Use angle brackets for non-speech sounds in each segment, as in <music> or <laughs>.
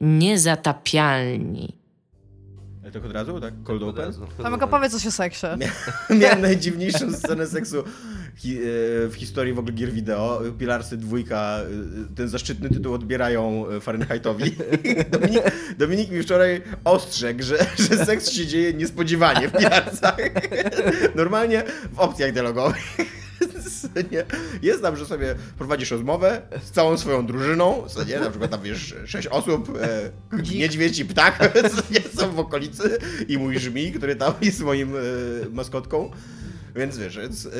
niezatapialni. Ale tak od razu, tak? Cold open? Tomek, opowiedz coś o seksie. <laughs> Miałem najdziwniejszą scenę seksu e, w historii w ogóle gier wideo. Pilarsy dwójka, e, ten zaszczytny tytuł odbierają e, Fahrenheitowi. <laughs> Dominik, Dominik mi wczoraj ostrzegł, że, że seks się dzieje niespodziewanie w Pilarsach. <laughs> Normalnie w opcjach dialogowych. <laughs> Nie? Jest tam, że sobie prowadzisz rozmowę z całą swoją drużyną, co nie? Na przykład tam wiesz, sześć osób, e, niedźwiedź i ptak <laughs> co nie, są w okolicy i mój żmi, który tam jest moim e, maskotką. Więc wiesz, więc, e,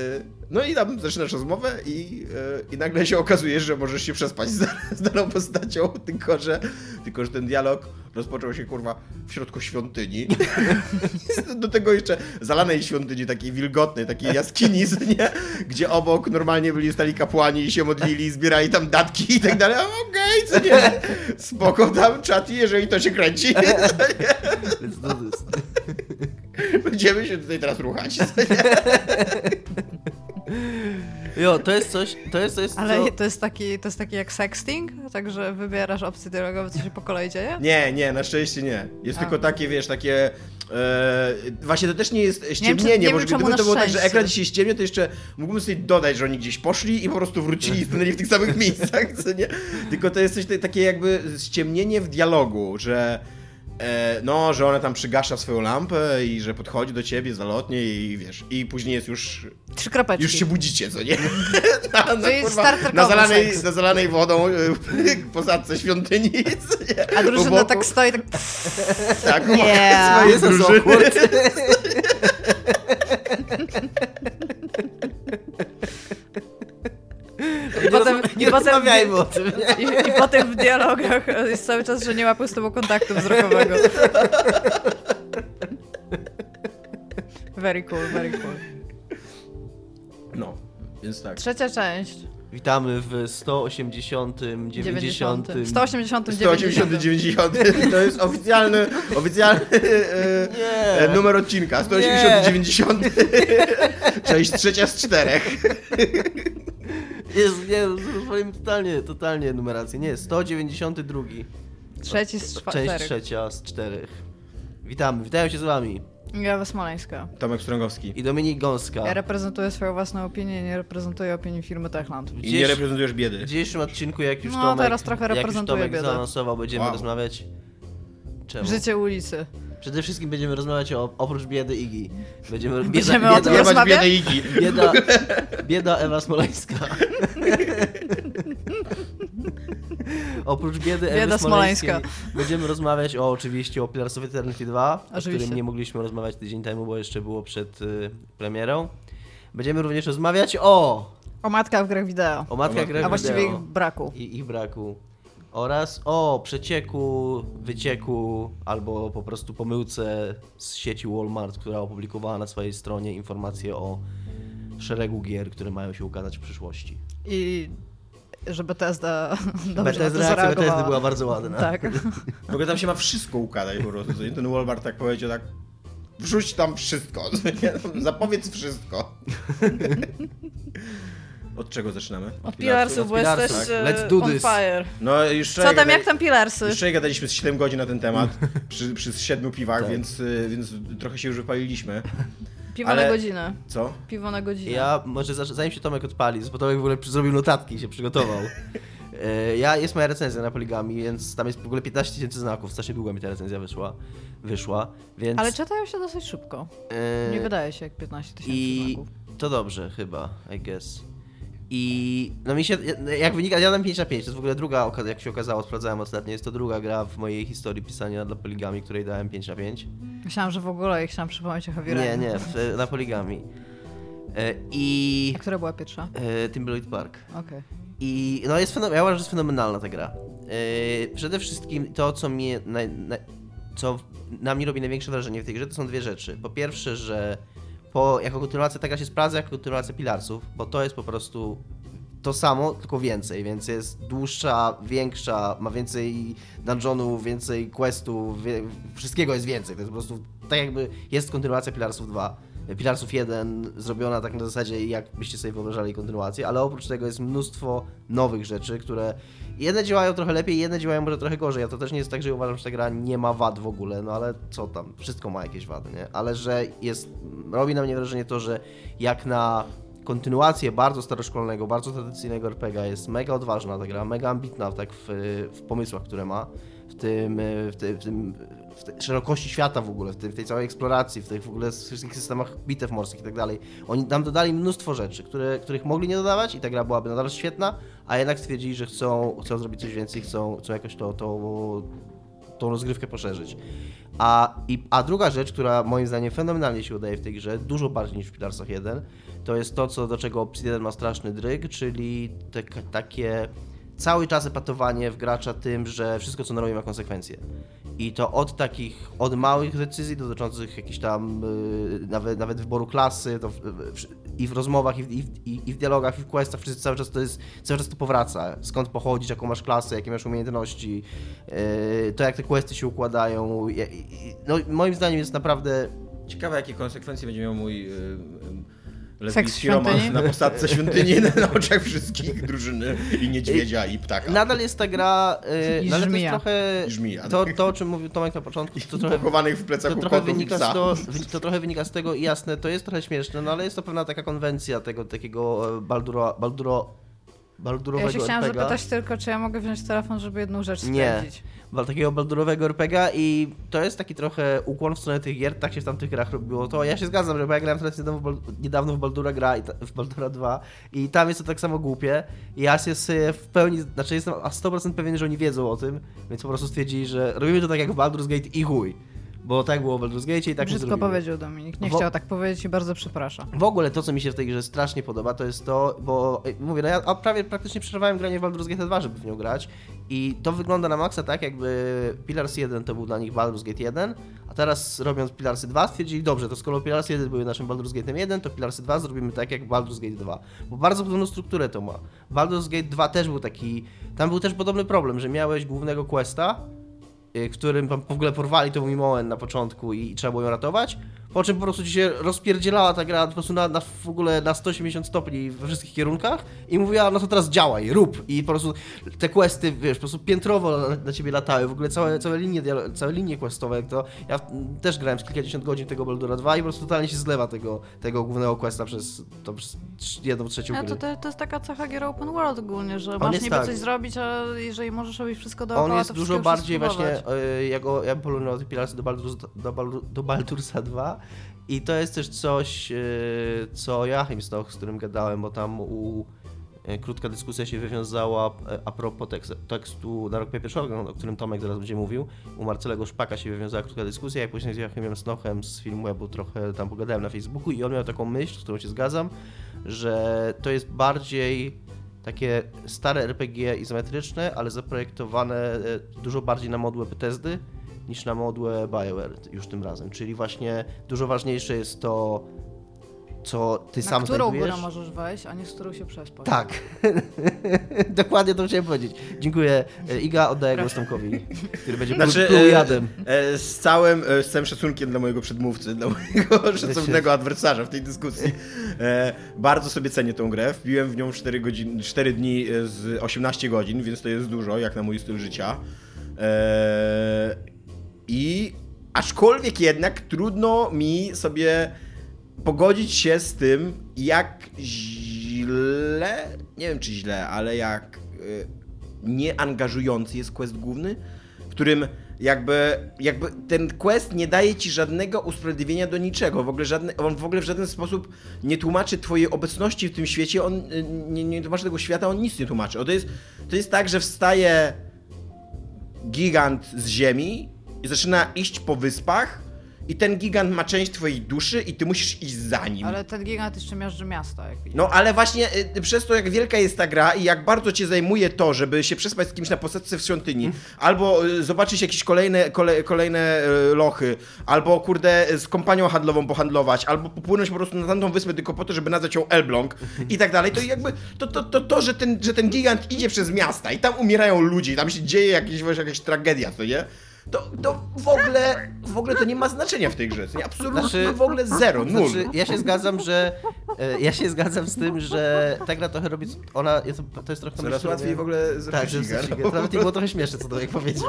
no i tam zaczynasz rozmowę i, e, i nagle się okazuje, że możesz się przespać z, <laughs> z daną postacią, tylko że, tylko że ten dialog rozpoczął się kurwa w środku świątyni. <laughs> Do tego jeszcze zalanej świątyni, takiej wilgotnej, takiej jaskini, nie? gdzie obok normalnie byli stali kapłani i się modlili, zbierali tam datki i tak dalej. Okej, okay, co nie? Spoko tam czat, jeżeli to się kręci. <laughs> <laughs> Będziemy się tutaj teraz ruchać. <laughs> Jo, to jest coś, to jest coś, Ale co... to jest taki, to jest taki jak sexting? Także wybierasz opcje dialogowe, co się po kolei dzieje? Nie, nie, na szczęście nie. Jest A. tylko takie, wiesz, takie... E, właśnie to też nie jest ściemnienie, nie bo wiem, gdyby to było tak, że ekran się ściemnia, to jeszcze mógłbym sobie dodać, że oni gdzieś poszli i po prostu wrócili i stanęli w tych samych miejscach, co nie? Tylko to jest coś ta- takie jakby ściemnienie w dialogu, że no, że ona tam przygasza swoją lampę i że podchodzi do ciebie zalotnie i wiesz, i później jest już, Trzy kropeczki. już się budzicie, co nie? <laughs> Na, na, Czyli starterkowy na, zalanej, seks. na zalanej wodą e, <laughs> posadce świątyni, co nie? A drużyna U boku. tak stoi, tak... Tak, Nie. <laughs> swojej Jest to drużyny. Awkward. I potem, Nie i potem, rozmawiajmy o tym, i, I potem w dialogach jest cały czas, że nie łapią z tobą kontaktu wzrokowego. Very cool, very cool. No, więc tak. Trzecia część. Witamy w 180, 90. 180, 180, 90 to jest oficjalny, oficjalny e, Nie. e, numer odcinka. 180, 90. <laughs> Część trzecia z czterech. Jest, nie, rozwalimy totalnie, totalnie numerację. Nie, 192. Trzeci z Część czterech. trzecia z czterech. Witamy, witają się z wami. Jawa Smoleńska. Tomek Strągowski. I Dominik Gąska. Ja reprezentuję swoją własną opinię, nie reprezentuję opinii firmy Techland. I nie reprezentujesz biedy. W dzisiejszym odcinku, jak już No, Tomek, teraz trochę jak już reprezentuję Tomek biedę. zaanonsował, będziemy Wow. rozmawiać. Czemu? Życie ulicy. Przede wszystkim będziemy rozmawiać o, oprócz biedy Igi. Będziemy, Będziemy o tym rozmawiać? biedy Igi. bieda, <laughs> bieda Ewa Smoleńska. <laughs> Oprócz biedy Bieda Ewy Smoleńskiej Smoleńska. będziemy rozmawiać o oczywiście o Pillars of Eternity 2, o Oczywiście. którym nie mogliśmy rozmawiać tydzień temu, bo jeszcze było przed y, premierą. Będziemy również rozmawiać o O matkach w grach wideo. o matkach A grach A właściwie ich wideo braku. i ich braku oraz o przecieku, wycieku albo po prostu pomyłce z sieci Walmart, która opublikowała na swojej stronie informacje o szeregu gier, które mają się ukazać w przyszłości. I że Bethesda <laughs> dobrze Bethesda, na Bethesdy zareagowała. była bardzo ładna. <laughs> Tak. W ogóle tam się ma wszystko ukazać po prostu. Ten Walmart tak powiedział tak. Wrzuć tam wszystko. <laughs> Zapowiedz wszystko. Od czego zaczynamy? Od Pilarsów, bo jesteś tak. e, Let's do on this. fire. No już Co tam, jak tam Pilarsy? Wczoraj gadaliśmy z 7 godzin na ten temat, <laughs> przy, przy siedmiu piwach, Tak. więc, y, więc trochę się już wypaliliśmy. <laughs> Piwo ale- na godzinę. Co? Piwo na godzinę. Ja może zanim się Tomek odpali, bo Tomek w ogóle zrobił notatki i się przygotował. <laughs> E, Ja, jest moja recenzja na Poligami, więc tam jest w ogóle 15 tysięcy znaków, strasznie długo mi ta recenzja wyszła, wyszła, więc... Ale czytają się dosyć szybko. e, Nie wydaje się jak 15 tysięcy I znaków. to dobrze chyba, I guess. I no mi się, jak wynika, ja dam 5 na 5, to jest w ogóle druga, jak się okazało, sprawdzałem ostatnio, jest to druga gra w mojej historii pisania dla Poligami, której dałem 5 na 5. Myślałam, że w ogóle i chciałam przypomnieć o Javier Nie, nie, w, na Poligami. E, I... A która była pierwsza? E, Timberlake Park. Okej. I no jest fenom- ja uważam, że jest fenomenalna ta gra. Yy, przede wszystkim to, co mnie naj, naj, co na mnie robi największe wrażenie w tej grze, to są dwie rzeczy. Po pierwsze, że po, jako kontynuacja ta gra się sprawdza jako kontynuacja Pilarsów, bo to jest po prostu to samo, tylko więcej, więc jest dłuższa, większa, ma więcej dungeonów, więcej questów, wie, wszystkiego jest więcej. To jest po prostu tak jakby jest kontynuacja Pilarsów 2. Pilarsów 1 zrobiona tak na zasadzie, jak byście sobie wyobrażali kontynuację, ale oprócz tego jest mnóstwo nowych rzeczy, które jedne działają trochę lepiej, jedne działają może trochę gorzej. Ja to też nie jest tak, że uważam, że ta gra nie ma wad w ogóle, no ale co tam, wszystko ma jakieś wady, nie? Ale że jest, robi na mnie wrażenie to, że jak na kontynuację bardzo staroszkolnego, bardzo tradycyjnego RPG jest mega odważna ta gra, mega ambitna tak w, w pomysłach, które ma, w tym, w, tym, w, tym, w tej szerokości świata w ogóle, w, tym, w tej całej eksploracji, w tych w ogóle wszystkich systemach bitew morskich i tak dalej. Oni tam dodali mnóstwo rzeczy, które, których mogli nie dodawać i ta gra byłaby nadal świetna, a jednak stwierdzili, że chcą, chcą zrobić coś więcej, chcą, chcą jakoś to, to, tą rozgrywkę poszerzyć. A, i, a druga rzecz, która moim zdaniem fenomenalnie się udaje w tej grze, dużo bardziej niż w Pilarsach 1, to jest to, co, do czego Obsidian ma straszny dryg, czyli te, takie cały czas epatowanie w gracza tym, że wszystko co robi ma konsekwencje. I to od takich, od małych decyzji dotyczących jakichś tam, yy, nawet, nawet wyboru klasy, w, w, i w rozmowach, i w, i, i w dialogach, i w questach, wszyscy cały czas to jest, cały czas to powraca. Skąd pochodzisz, jaką masz klasę, jakie masz umiejętności, yy, to jak te questy się układają. No moim zdaniem jest naprawdę... Ciekawe, jakie konsekwencje będzie miał mój... Yy, yy lesbijski romans na posadce świątyni <laughs> na oczach wszystkich drużyny i niedźwiedzia i ptaka. Nadal jest ta gra... Yy, I nadal jest trochę... I żmija. To, to, o czym mówił Tomek na początku, to trochę, pochowanych w plecach to trochę, wynika z to, to trochę wynika z tego, jasne, to jest trochę śmieszne, no ale jest to pewna taka konwencja tego takiego e, Balduro, Balduro Baldurowego Ja się chciałam RPGa. zapytać tylko, czy ja mogę wziąć telefon, żeby jedną rzecz sprawdzić. Nie, takiego baldurowego RPGa i to jest taki trochę ukłon w stronę tych gier, tak się w tamtych grach robiło to. Ja się zgadzam, że bo ja grałem teraz niedawno, niedawno w Baldura gra i w Baldura 2 i tam jest to tak samo głupie i ja się w pełni, znaczy jestem a 100% pewien, że oni wiedzą o tym, więc po prostu stwierdzili, że robimy to tak jak w Baldur's Gate i chuj. Bo tak było w Baldur's Gate i tak Brzydko powiedział Dominik. Nie Wo chciał tak powiedzieć i bardzo przepraszam. W ogóle to, co mi się w tej grze strasznie podoba, to jest to, bo mówię, no ja prawie praktycznie przerwałem granie w Baldur's Gate 2, żeby w nią grać i to wygląda na maksa tak, jakby Pillars 1 to był dla nich Baldur's Gate 1, a teraz robiąc Pillarsy 2 stwierdzili, dobrze, to skoro Pillars 1 były naszym Baldur's Gate 1, to Pillarsy 2 zrobimy tak jak Baldur's Gate 2, bo bardzo podobną strukturę to ma. Baldur's Gate 2 też był taki, tam był też podobny problem, że miałeś głównego questa, którym w ogóle porwali tą Mimoen na początku i trzeba było ją ratować, po czym po prostu ci się rozpierdzielała ta gra po prostu na, na, w ogóle na 180 stopni we wszystkich kierunkach i mówiła, no to teraz działaj, rób. I po prostu te questy, wiesz, po prostu piętrowo na, na ciebie latały. W ogóle całe, całe, linie, całe linie questowe, to ja też grałem z kilkadziesiąt godzin tego Baldura 2 i po prostu totalnie się zlewa tego, tego głównego questa przez, to przez jedną trzecią gry. to, to, to jest taka cecha gier open world ogólnie, że On masz niby tak. coś zrobić, a jeżeli możesz robić wszystko dookoła, On jest dużo bardziej właśnie, yy, ja, go, ja bym porównywał te Pilarsy do, Baldur, do, Baldur, do Baldursa 2, i to jest też coś, e, co Joachim Stoch, z którym gadałem, bo tam u e, krótka dyskusja się wywiązała e, a propos tekstu na rok pierwszego, o którym Tomek zaraz będzie mówił. U Marcelego Szpaka się wywiązała krótka dyskusja, jak później z Joachimem Snochem z Filmwebu trochę tam pogadałem na Facebooku i on miał taką myśl, z którą się zgadzam, że to jest bardziej takie stare RPG izometryczne, ale zaprojektowane dużo bardziej na modłę Bethesdy, niż na modłę BioWare już tym razem. Czyli właśnie dużo ważniejsze jest to, co ty na sam którą znajdujesz. górę możesz wejść, a nie z którą się przespać. Tak. <laughs> Dokładnie to chciałem powiedzieć. Dziękuję. E, Iga, oddaję głos Tomkowi, który będzie znaczy, plujadem. E, z, całym, e, z całym szacunkiem dla mojego przedmówcy, dla mojego <laughs> szacownego adwersarza w tej dyskusji. bardzo sobie cenię tą grę. Wbiłem w nią 4, godzin, 4 dni z 18 godzin, więc to jest dużo, jak na mój styl życia. I aczkolwiek jednak trudno mi sobie pogodzić się z tym, jak źle, nie wiem czy źle, ale jak y, nieangażujący jest quest główny, w którym jakby, jakby ten quest nie daje ci żadnego usprawiedliwienia do niczego. W ogóle żadne, on w ogóle w żaden sposób nie tłumaczy twojej obecności w tym świecie, on y, nie, nie tłumaczy tego świata, on nic nie tłumaczy. O, to, jest, to jest tak, że wstaje gigant z ziemi i zaczyna iść po wyspach i ten gigant ma część twojej duszy i ty musisz iść za nim. Ale ten gigant jeszcze miażdży miasta. Jak no ale właśnie y, przez to, jak wielka jest ta gra i jak bardzo cię zajmuje to, żeby się przespać z kimś na posadce w świątyni, mm. albo y, zobaczyć jakieś kolejne, kole, kolejne y, lochy, albo kurde z kompanią handlową pohandlować, albo popłynąć po prostu na tamtą wyspę tylko po to, żeby nazwać ją Elbląg i tak dalej, to jakby to, to, to, to, że, ten, że ten gigant idzie przez miasta i tam umierają ludzie, i tam się dzieje jakieś, jakaś tragedia, to nie? To, to w ogóle w ogóle to nie ma znaczenia w tej grze. Nie, absolutnie Znaczy- w ogóle zero, nul. Znaczy, ja się zgadzam, że e, ja się zgadzam z tym, że ta gra trochę robi, ona, jest, to jest trochę to Coraz łatwiej w ogóle zrobić Tak, że nawet nie było trochę śmieszne, co to jak powiedział.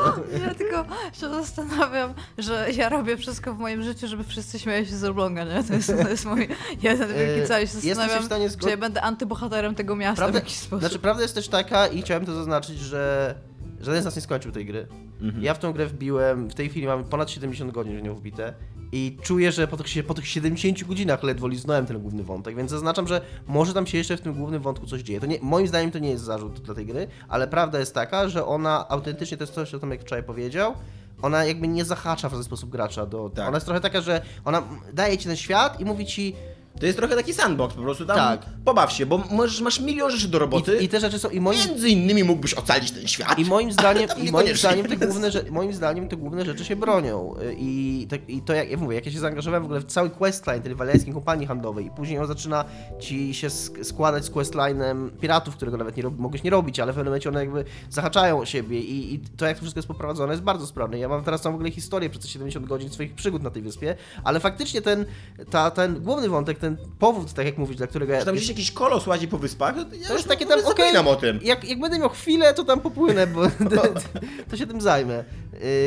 Ja tylko się zastanawiam, że ja robię wszystko w moim życiu, żeby wszyscy śmiali się z Oblonga, nie? To jest, to jest mój jeden wielki E, cel. I się zastanawiam, zgod- czy ja będę antybohaterem tego miasta Prawda, w jakiś sposób. znaczy, prawda jest też taka i chciałem to zaznaczyć, że żaden z nas nie skończył tej gry. Mhm. Ja w tą grę wbiłem, w tej chwili mam ponad 70 godzin w nią wbite i czuję, że po tych, po tych 70 godzinach ledwo liznąłem ten główny wątek, więc zaznaczam, że może tam się jeszcze w tym głównym wątku coś dzieje. To nie, moim zdaniem to nie jest zarzut dla tej gry, ale prawda jest taka, że ona autentycznie, to jest coś, o tym jak wczoraj powiedział, ona jakby nie zahacza w żaden sposób gracza. Do, Tak. Ona jest trochę taka, że ona daje ci ten świat i mówi ci, To jest trochę taki sandbox, po prostu tam Tak. pobaw się, bo możesz, masz milion rzeczy do roboty. i, i te rzeczy są, i moim, Między innymi mógłbyś ocalić ten świat. I moim zdaniem, <laughs> i moim zdaniem, te główne, moim zdaniem te główne rzeczy się bronią. I, tak, I to jak ja mówię, jak ja się zaangażowałem w ogóle w cały questline tej waleńskiej kompanii handlowej i później on zaczyna ci się sk- składać z questline'em piratów, którego nawet nie mogłeś nie robić, ale w pewnym momencie one jakby zahaczają o siebie i, i to jak to wszystko jest poprowadzone jest bardzo sprawne. Ja mam teraz tam w ogóle historię przez te 70 godzin swoich przygód na tej wyspie, ale faktycznie ten, ta, ten główny wątek, ten powód, tak jak mówić, dla którego ja... Że tam gdzieś jakiś kolos łazi po wyspach, to, ja To jest już takie tam, okej, zapominam o tym. jak, jak będę miał chwilę, to tam popłynę, bo <laughs> <laughs> to się tym zajmę.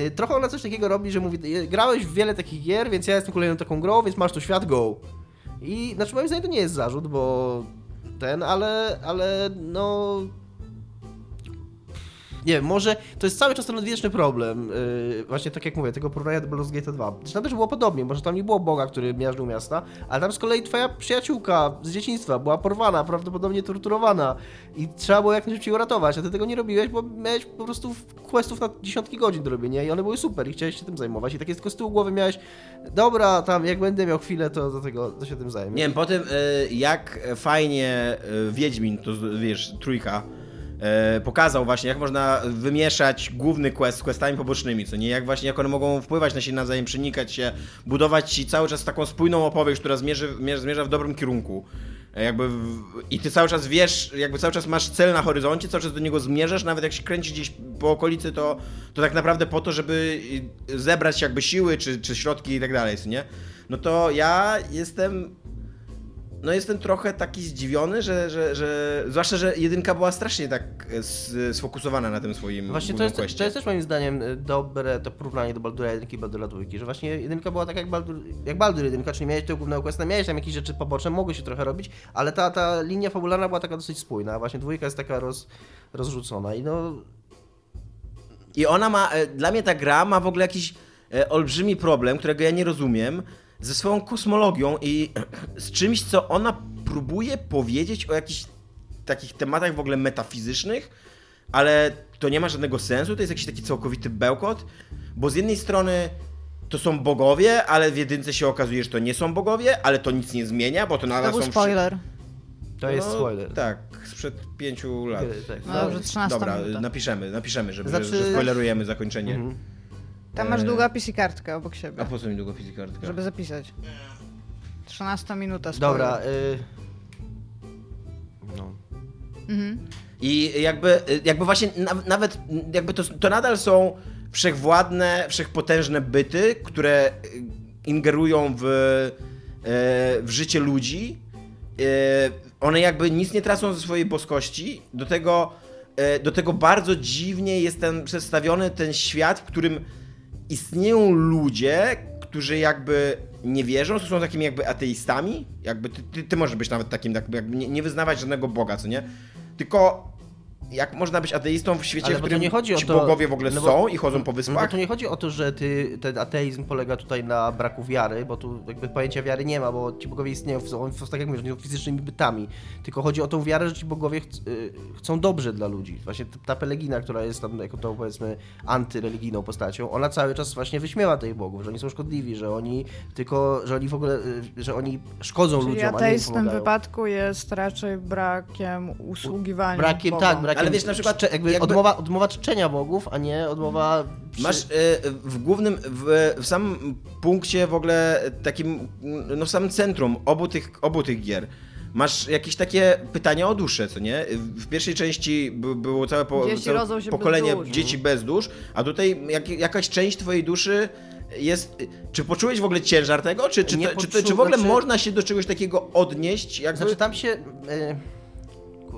Yy, trochę ona coś takiego robi, że mówi, "Yy, grałeś w wiele takich gier, więc ja jestem kolejną taką grą, więc masz tu świat, go. I znaczy moim zdaniem to nie jest zarzut, bo ten, ale, ale no... Nie wiem, może to jest cały czas ten odwieczny problem. Yy, właśnie tak jak mówię, tego porównania do Baldur's Gate 2. Zresztą też było podobnie, może tam nie było Boga, który miażdżył miasta, ale tam z kolei twoja przyjaciółka z dzieciństwa była porwana, prawdopodobnie torturowana i trzeba było jak najszybciej uratować, a ty tego nie robiłeś, bo miałeś po prostu questów na dziesiątki godzin do robienia i one były super i chciałeś się tym zajmować i tak jest tylko z tyłu głowy miałeś, dobra, tam jak będę miał chwilę, to do tego to się tym zajmę. Nie wiem, po tym y, jak fajnie y, Wiedźmin, to wiesz, trójka, pokazał właśnie, jak można wymieszać główny quest z questami pobocznymi, co nie? Jak właśnie, jak one mogą wpływać na siebie nawzajem, przenikać się, budować ci cały czas taką spójną opowieść, która zmierzy, mie- zmierza w dobrym kierunku. E, Jakby w, I ty cały czas wiesz, jakby cały czas masz cel na horyzoncie, cały czas do niego zmierzasz, nawet jak się kręci gdzieś po okolicy, to, to tak naprawdę po to, żeby zebrać jakby siły, czy, czy środki i tak dalej, nie? No to ja jestem no jestem trochę taki zdziwiony, że, że, że zwłaszcza, że jedynka była strasznie tak e, sfokusowana na tym swoim Właśnie to jest, questie. to jest też moim zdaniem y, dobre to porównanie do Baldura 1 i Baldura 2, że właśnie jedynka była tak jak Baldur, jak Baldur 1, czyli miałeś tego głównego questa, miałeś tam jakieś rzeczy poboczne, mogły się trochę robić, ale ta, ta linia fabularna była taka dosyć spójna, a właśnie dwójka jest taka roz, rozrzucona i no I ona ma, e, dla mnie ta gra ma w ogóle jakiś e, olbrzymi problem, którego ja nie rozumiem, ze swoją kosmologią i <clears throat> z czymś, co ona próbuje powiedzieć o jakichś takich tematach w ogóle metafizycznych, ale to nie ma żadnego sensu, to jest jakiś taki całkowity bełkot, bo z jednej strony to są bogowie, ale w jedynce się okazuje, że to nie są bogowie, ale to nic nie zmienia, bo to To nadal był są... spoiler. to jest No, spoiler. Tak, sprzed pięciu lat. Tak. No dobrze, 13 Dobra, minuta. napiszemy, napiszemy, żeby, Znaczy- że spoilerujemy zakończenie. Mhm. Tam masz E, długopis i kartkę obok siebie, A po co mi długopis i kartka? żeby zapisać. 13 minuta spoiler. Dobra, y... no. Mhm. I jakby, jakby właśnie na, nawet jakby to, to nadal są wszechwładne, wszechpotężne byty, które y, ingerują w, e, w życie ludzi. One jakby nic nie tracą ze swojej boskości. Do tego, do tego bardzo dziwnie jest ten przedstawiony ten świat, w którym istnieją ludzie, którzy jakby nie wierzą, są takimi jakby ateistami. Jakby ty, ty, ty możesz być nawet takim, tak jakby nie, nie wyznawać żadnego Boga, co nie? Tylko jak można być ateistą w świecie, Ale w którym nie chodzi o ci to- bogowie w ogóle no bo- są i chodzą po No wyspach? to nie chodzi o to, że ty, ten ateizm polega tutaj na braku wiary, bo tu jakby pojęcia wiary nie ma, bo ci bogowie istnieją, są, tak jak mówisz, nie są fizycznymi bytami. Tylko chodzi o tą wiarę, że ci bogowie ch y, chcą dobrze dla ludzi. Właśnie ta, Pelegina, która jest tam jako tą powiedzmy antyreligijną postacią, ona cały czas właśnie wyśmiewa tych bogów, że oni są szkodliwi, że oni tylko, że oni w ogóle, y, że oni szkodzą Czyli ludziom, a nie im w tym wypadku jest raczej brakiem usługiwania Brakiem, Bogom. tak, brakiem Ale wiesz, na przykład, czcze- jakby, jakby- Odmowa, odmowa czczenia bogów, a nie odmowa... Przy... Masz e, w głównym, w, w samym punkcie w ogóle takim, no w samym centrum obu tych, obu tych gier, masz jakieś takie pytania o duszę, co nie? W pierwszej części by, było całe, po, całe bez pokolenie dusz. dzieci bez dusz, a tutaj jak, jakaś część twojej duszy jest... Czy poczułeś w ogóle ciężar tego? Czy, czy, to, czy, to, czy w ogóle znaczy- można się do czegoś takiego odnieść? Jakby? Znaczy tam się... E,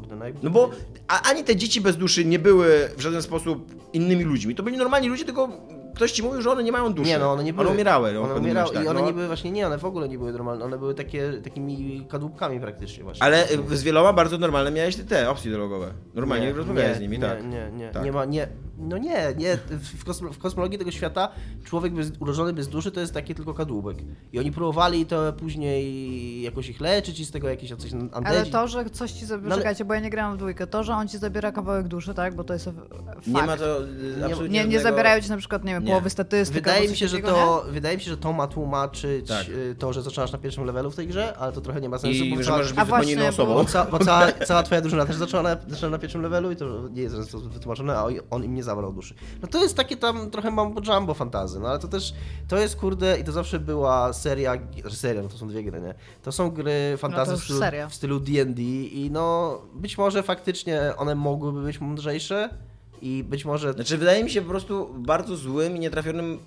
kurde, naj... No bo a, ani te dzieci bez duszy nie były w żaden sposób innymi ludźmi. To byli normalni ludzie, tylko ktoś ci mówił, że one nie mają duszy. Nie, no one nie były. One umierały. no, One umierały momencie, i tak, one no. nie były właśnie, nie, one w ogóle nie były normalne, one były takie, takimi kadłubkami praktycznie właśnie. Ale y, z wieloma bardzo normalne miałeś te opcje dialogowe. Normalnie rozmawiałeś z nimi, nie, tak. Nie, nie, Tak. nie ma, nie, no nie, nie, w, kosmo, w kosmologii tego świata człowiek bez, urodzony bez duszy to jest taki tylko kadłubek. I oni próbowali to później jakoś ich leczyć i z tego jakieś coś undeadzi. Ale to, że coś ci zabiera, No ale- czekajcie, bo ja nie grałam w dwójkę, to, że on ci zabiera kawałek duszy, tak, bo to jest fakt. Nie ma to y, absolutnie Nie, nie żadnego- zabierają ci na przykład, nie wiem, Nie. połowy statystyk Wydaje mi, się, coś że takiego, to, wydaje mi się, że to ma tłumaczyć Tak. y, to, że zaczynasz na pierwszym levelu w tej grze, ale to trochę nie ma sensu, I bo że cała, możesz być A zupełnie inną osobą. bo, ca, bo cała, <laughs> cała twoja drużyna też zaczęła na, zaczęła na pierwszym levelu i to nie jest wytłumaczone, a on- on im nie zabrał duszy. No to jest takie tam trochę mambo jumbo fantazy, no ale to też, to jest kurde i to zawsze była seria, znaczy seria, no to są dwie gry, nie? To są gry fantazy już w stylu- w stylu D&D i no być może faktycznie one mogłyby być mądrzejsze i być może Znaczy, wydaje mi się po prostu bardzo złym i nietrafionym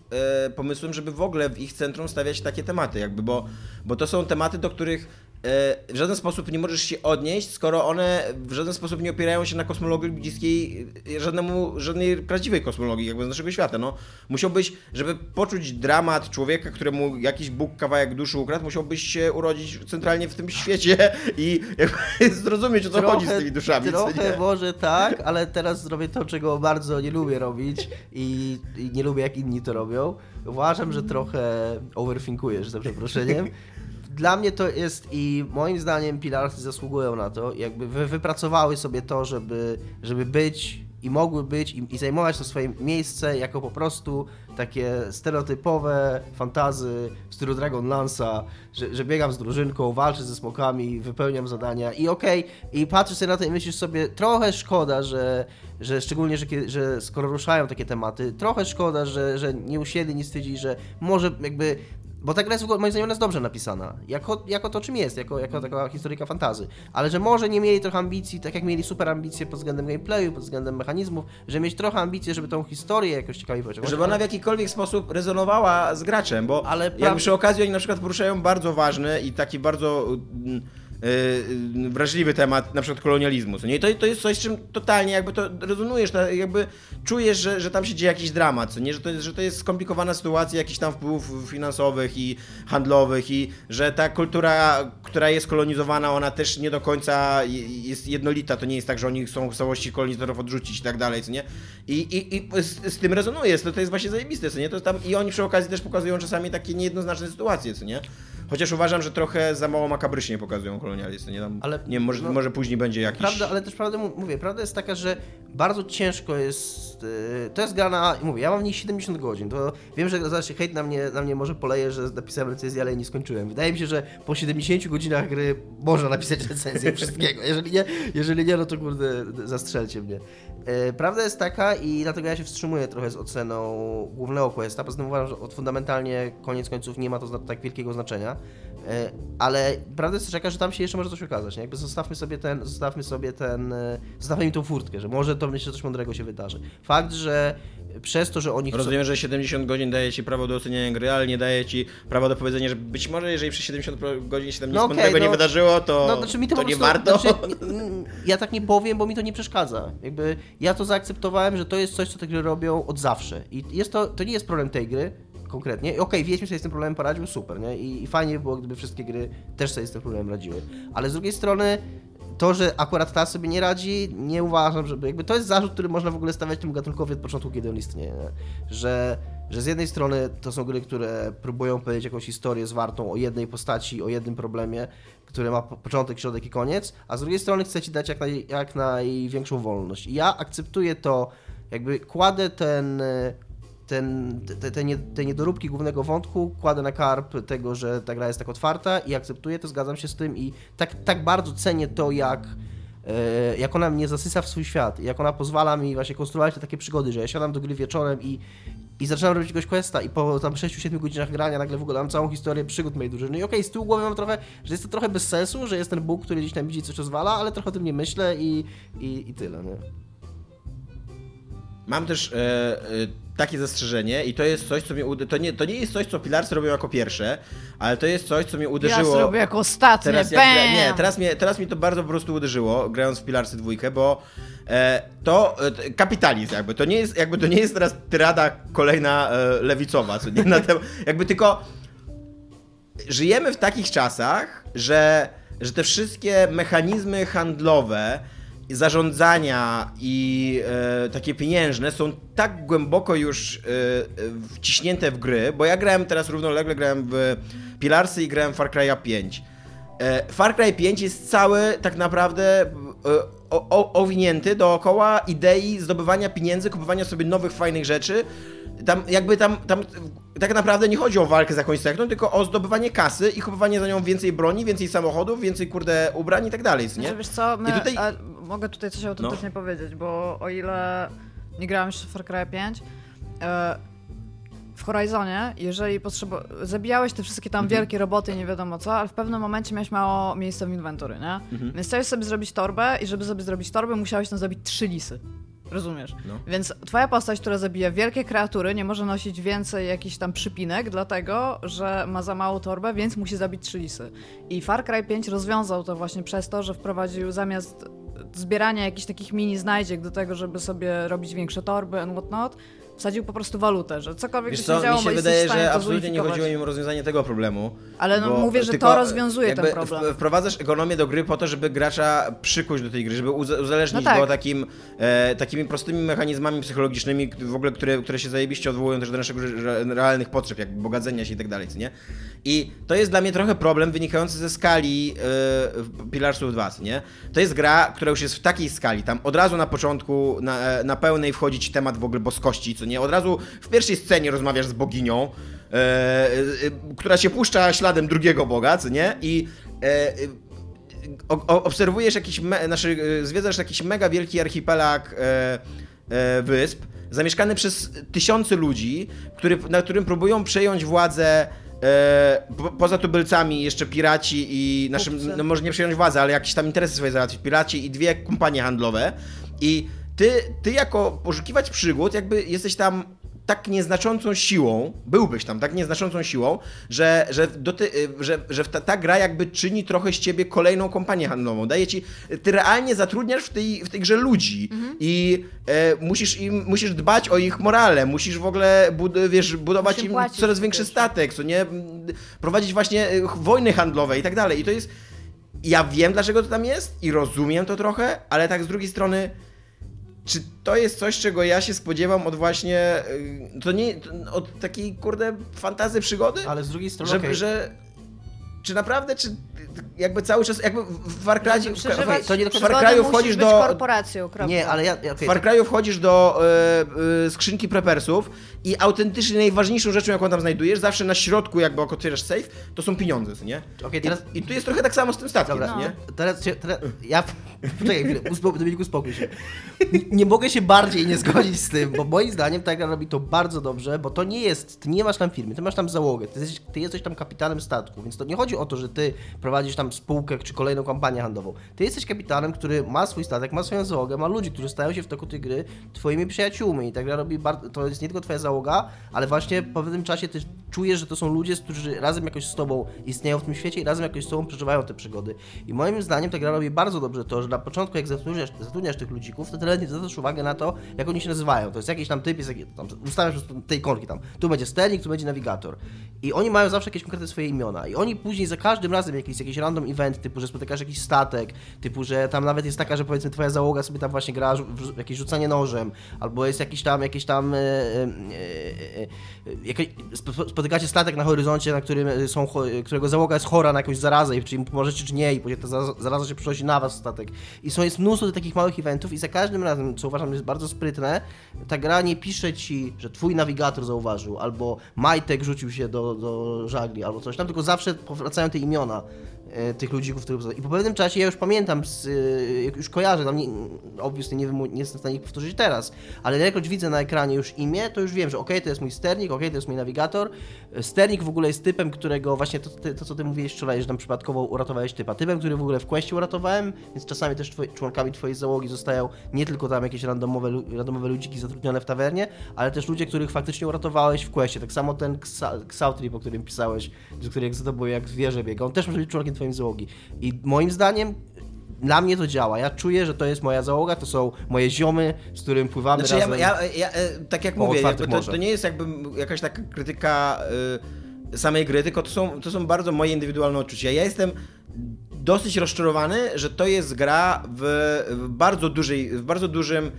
e, pomysłem, żeby w ogóle w ich centrum stawiać takie tematy, jakby, bo, bo to są tematy, do których w żaden sposób nie możesz się odnieść, skoro one w żaden sposób nie opierają się na kosmologii bliskiej e, żadnemu, żadnej prawdziwej kosmologii, jakby z naszego świata. No, musiałbyś, żeby poczuć dramat człowieka, któremu jakiś Bóg kawałek duszy ukradł, musiałbyś się urodzić centralnie w tym świecie i <laughs> zrozumieć, o co chodzi z tymi duszami. Trochę może tak, ale teraz zrobię to, czego bardzo nie lubię robić i, i nie lubię, jak inni to robią. Uważam, że trochę overthinkujesz, za przeproszeniem. <laughs> Dla mnie to jest i moim zdaniem Pilarsy zasługują na to, jakby wy, wypracowały sobie to, żeby, żeby być i mogły być i, i zajmować to swoje miejsce jako po prostu takie stereotypowe fantazy w stylu Dragonlance'a, że, że biegam z drużynką, walczę ze smokami, wypełniam zadania i okej, i patrzysz sobie na to i myślisz sobie, trochę szkoda, że, że szczególnie, że, że skoro ruszają takie tematy, trochę szkoda, że, że nie usiedli, nie stwierdzili, że może jakby bo ta gra jest moim zdaniem, jest dobrze napisana. Jako, jako to, czym jest, jako, jako taka historyjka fantazy. Ale że może nie mieli trochę ambicji, tak jak mieli super ambicje pod względem gameplayu, pod względem mechanizmów, że mieć trochę ambicje, żeby tą historię jakoś ciekawie pociągnąć. Żeby ona w jakikolwiek sposób rezonowała z graczem, bo Ale jakby pra- przy okazji oni na przykład poruszają bardzo ważny i taki bardzo y, y, wrażliwy temat, na przykład kolonializmu. Co nie? I To, to jest coś, z czym totalnie jakby to rezonujesz, jakby czujesz, że, że tam się dzieje jakiś dramat, co nie? Że, to jest, że to jest skomplikowana sytuacja jakichś tam wpływów finansowych i handlowych i że ta kultura, która jest kolonizowana, ona też nie do końca je- jest jednolita. To nie jest tak, że oni chcą całości kolonizatorów odrzucić i tak dalej, co nie? I, i, i z, z tym rezonuje, to, to jest właśnie zajebiste, co nie? To tam, I oni przy okazji też pokazują czasami takie niejednoznaczne sytuacje, co nie? Chociaż uważam, że trochę za mało makabrycznie pokazują kolonializm, nie? Tam, Ale- nie może, no- może później będzie jakiś... Prawda, ale też prawdę mówię, prawda jest taka, że bardzo ciężko jest. Yy, To jest gra na. Mówię, ja mam w niej 70 godzin. To wiem, że zaraz się hejt na mnie, na mnie może poleje, że napisałem recenzję, ale nie skończyłem. Wydaje mi się, że po 70 godzinach gry można napisać recenzję wszystkiego. Jeżeli nie, jeżeli nie, no to kurde, zastrzelcie mnie. Yy, Prawda jest taka i dlatego ja się wstrzymuję trochę z oceną głównego questa. Poza tym uważam, że fundamentalnie koniec końców nie ma to tak wielkiego znaczenia. E, Ale prawda jest taka, że tam się jeszcze może coś okazać. Nie? Jakby zostawmy sobie ten, zostawmy sobie ten, e, zostawmy im tą furtkę, że może to myślę, że coś mądrego się wydarzy. Fakt, że przez to, że oni chcą... Rozumiem, że 70 godzin daje ci prawo do oceniania gry, ale nie daje ci prawa do powiedzenia, że być może jeżeli przez 70 pro- godzin się tam nic No okej, mądrego nie no- wydarzyło, to, No, znaczy mi to, to po nie prostu, warto. Znaczy, <laughs> ja tak nie powiem, bo mi to nie przeszkadza. Jakby ja to zaakceptowałem, że to jest coś, co te gry robią od zawsze. I jest to, to nie jest problem tej gry konkretnie. Okej, Wiedźmin sobie z tym problemem poradził, super, nie? I, I fajnie by było, gdyby wszystkie gry też sobie z tym problemem radziły. Ale z drugiej strony to, że akurat ta sobie nie radzi, nie uważam, żeby. Jakby to jest zarzut, który można w ogóle stawiać temu gatunkowi od początku, kiedy on istnieje. Nie? Że, że z jednej strony to są gry, które próbują powiedzieć jakąś historię zwartą o jednej postaci, o jednym problemie, który ma po- początek, środek i koniec, a z drugiej strony chce ci dać jak, naj, jak największą wolność. I ja akceptuję to, jakby kładę ten. Ten, te, te, nie, te niedoróbki głównego wątku kładę na karp tego, że ta gra jest tak otwarta i akceptuję to, zgadzam się z tym i tak, tak bardzo cenię to, jak, e, jak ona mnie zasysa w swój świat, jak ona pozwala mi właśnie konstruować te takie przygody, że ja siadam do gry wieczorem i i zaczynam robić jakiegoś questa i po tam 6-7 godzinach grania nagle w ogóle mam całą historię przygód mojej drużyny i okej, z tyłu głowy mam trochę, że jest to trochę bez sensu, że jest ten Bóg, który gdzieś tam widzi coś rozwala, ale trochę o tym nie myślę i, i, i tyle, nie? Mam też e, e, takie zastrzeżenie i to jest coś, co mnie ude- to nie, to nie jest coś, co Pilarsy robią jako pierwsze, ale to jest coś, co mnie uderzyło. robię jako ostatnie, Teraz, jak, nie, teraz mnie, teraz mnie to bardzo po prostu uderzyło, grając w Pilarsy dwójkę, bo e, to e, kapitalizm jakby, to nie jest, jakby to nie jest teraz tyrada kolejna e, lewicowa, co nie, na tem- <laughs> jakby tylko żyjemy w takich czasach, że, że te wszystkie mechanizmy handlowe, zarządzania i e, takie pieniężne są tak głęboko już e, wciśnięte w gry, bo ja grałem teraz równolegle, grałem w Pilarsy i grałem w Far Cry'a 5. E, Far Cry 5 jest cały tak naprawdę e, o, owinięty dookoła idei zdobywania pieniędzy, kupowania sobie nowych, fajnych rzeczy. Tam jakby tam, tam tak naprawdę nie chodzi o walkę z jakąś sektą, tylko o zdobywanie kasy i kupowanie za nią więcej broni, więcej samochodów, więcej kurde ubrań i tak dalej, nie? Znaczy, wiesz co, my, I tutaj- a, mogę tutaj coś autentycznie powiedzieć, bo o ile nie grałem jeszcze w Far Cry 5, e, w Horizonie, jeżeli potrzeba... zabijałeś te wszystkie tam Mhm. wielkie roboty i nie wiadomo co, ale w pewnym momencie miałeś mało miejsca w inwentory, nie? Mhm. Więc chciałeś sobie zrobić torbę i żeby sobie zrobić torbę, musiałeś tam zabić trzy lisy. Rozumiesz? No. Więc twoja postać, która zabija wielkie kreatury, nie może nosić więcej jakichś tam przypinek, dlatego, że ma za małą torbę, więc musi zabić trzy lisy. I Far Cry 5 rozwiązał to właśnie przez to, że wprowadził zamiast zbierania jakichś takich mini znajdziek do tego, żeby sobie robić większe torby and whatnot, wsadził po prostu walutę, że cokolwiek Wiesz by się co, działo, mi się wydaje, że absolutnie nie chodziło im o rozwiązanie tego problemu. Ale no mówię, że to rozwiązuje ten problem. Wprowadzasz ekonomię do gry po to, żeby gracza przykuć do tej gry, żeby uzależnić No tak. go takim, e, takimi prostymi mechanizmami psychologicznymi, w ogóle, które, które się zajebiście odwołują też do naszych re- realnych potrzeb, jak bogacenia się i tak dalej, co nie? I to jest dla mnie trochę problem wynikający ze skali e, Pilarsów 2, co nie? To jest gra, która już jest w takiej skali, tam od razu na początku, na, e, na pełnej wchodzi ci temat w ogóle boskości, co nie? Od razu w pierwszej scenie rozmawiasz z boginią, e, e, która się puszcza śladem drugiego boga, co nie? I e, e, o, obserwujesz jakiś, me, znaczy, e, zwiedzasz jakiś mega wielki archipelag e, wysp, zamieszkany przez tysiące ludzi, który, na którym próbują przejąć władzę po, poza tubylcami jeszcze piraci i naszym, no może nie przejąć władzę, ale jakieś tam interesy swoje załatwić, piraci i dwie kompanie handlowe i ty, ty jako poszukiwać przygód jakby jesteś tam tak nieznaczącą siłą, byłbyś tam tak nieznaczącą siłą, że, że, do ty, y, że, że ta, ta gra jakby czyni trochę z ciebie kolejną kompanię handlową. Daje ci, ty realnie zatrudniasz w tej, w tej grze ludzi i e, musisz im, musisz dbać o ich morale, musisz w ogóle bud, wiesz, budować im płacić coraz większy też. statek, co nie, prowadzić właśnie e, wojny handlowe i tak dalej. I to jest, ja wiem dlaczego to tam jest i rozumiem to trochę, ale tak z drugiej strony czy to jest coś, czego ja się spodziewam od właśnie. y, To nie. od takiej, kurde, fantazy przygody? Ale z drugiej strony, że, okej. że. Czy naprawdę, czy jakby cały czas. Jakby w Far w- przeżywać to nie do Far Cry'u wchodzisz być do. korporacją, kropka. Nie, ale ja, ja W Far Cry'u wchodzisz do e, e, skrzynki prepersów i autentycznie najważniejszą rzeczą, jaką tam znajdujesz, zawsze na środku, jakby jak otwierasz safe, to są pieniądze, co nie? Okej, teraz- I, I tu jest trochę tak samo z tym statkiem, Dobra, co nie? teraz, się, teraz ja. <laughs> Poczekaj chwilę, uspo, Dominiku, uspokój się. Nie, mogę się bardziej nie zgodzić z tym, bo moim zdaniem ta gra robi to bardzo dobrze, bo to nie jest. Ty nie masz tam firmy, ty masz tam załogę, ty jesteś, ty jesteś tam kapitanem statku, więc to nie chodzi o to, że ty prowadzisz tam spółkę czy kolejną kampanię handlową. Ty jesteś kapitanem, który ma swój statek, ma swoją załogę, ma ludzi, którzy stają się w toku tej gry twoimi przyjaciółmi i ta gra robi bardzo. To jest nie tylko twoja załoga, ale właśnie po pewnym czasie ty czujesz, że to są ludzie, którzy razem jakoś z tobą istnieją w tym świecie i razem jakoś z tobą przeżywają te przygody. I moim zdaniem ta gra robi bardzo dobrze to, że na początku jak zatrudniasz, zatrudniasz tych ludzików, to tyle nie zwracasz uwagę na to, jak oni się nazywają. To jest jakiś tam typ, jest jakiś, tam, ustawiasz po prostu te ikonki tam. Tu będzie sternik, tu będzie nawigator. I oni mają zawsze jakieś konkretne swoje imiona. I oni później za każdym razem jakiś, jakiś random event, typu, że spotykasz jakiś statek, typu, że tam nawet jest taka, że powiedzmy twoja załoga sobie tam właśnie gra jakieś rzucanie nożem, albo jest jakiś tam, jakieś tam, e, e, e, spotykacie statek na horyzoncie, na którym są, którego załoga jest chora na jakąś zarazę, czy im pomożecie, czy nie, i później ta za- zaraza się przenosi na was statek. I są, jest mnóstwo takich małych eventów i za każdym razem, co uważam jest bardzo sprytne, ta gra nie pisze ci, że twój nawigator zauważył, albo Majtek rzucił się do, do żagli, albo coś tam, tylko zawsze powracają te imiona tych ludzików, których I po pewnym czasie ja już pamiętam, e, już kojarzę, tam nie, obviously nie, wymu- nie jestem w stanie ich powtórzyć teraz, ale jak widzę na ekranie już imię, to już wiem, że okay, to jest mój sternik, okay, to jest mój nawigator. Sternik w ogóle jest typem, którego właśnie to, to, to, co ty mówiłeś wczoraj, że tam przypadkowo uratowałeś typa. Typem, który w ogóle w questie uratowałem, więc czasami też twoi, członkami twojej załogi zostają nie tylko tam jakieś randomowe, randomowe ludziki zatrudnione w tawernie, ale też ludzie, których faktycznie uratowałeś w questie. Tak samo ten Xautrip, o którym pisałeś, którego jak to jak zwierzę biega, on też może być członkiem załogi. I moim zdaniem dla mnie to działa. Ja czuję, że to jest moja załoga, to są moje ziomy, z którym pływamy znaczy, razem. Ja, ja, ja, e, tak jak mówię, to, to, nie jest jakby jakaś taka krytyka y, samej gry, tylko to są, to są bardzo moje indywidualne odczucia. Ja jestem dosyć rozczarowany, że to jest gra w, w bardzo dużej, w bardzo dużym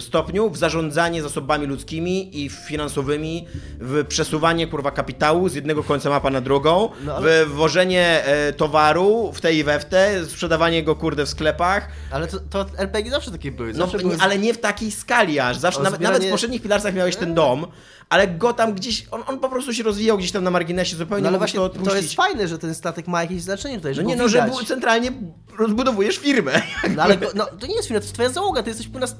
stopniu w zarządzanie zasobami ludzkimi i finansowymi, w przesuwanie kurwa kapitału z jednego końca mapa na drugą, no, ale... w wożenie e, towaru w tej i we w te, sprzedawanie go kurde w sklepach. Ale to, to RPG zawsze takie były. No, zawsze no, były... Ale nie w takiej skali aż. Zawsze, nawet, zbieranie... nawet w poprzednich pilarcach miałeś ten dom, ale go tam gdzieś, on, on po prostu się rozwijał gdzieś tam na marginesie zupełnie. No ale właśnie to, to, jest fajne, że ten statek ma jakieś znaczenie tutaj, że No nie, no, że centralnie rozbudowujesz firmę. No ale go, no, to nie jest firma, to jest twoja załoga, ty jesteś po nas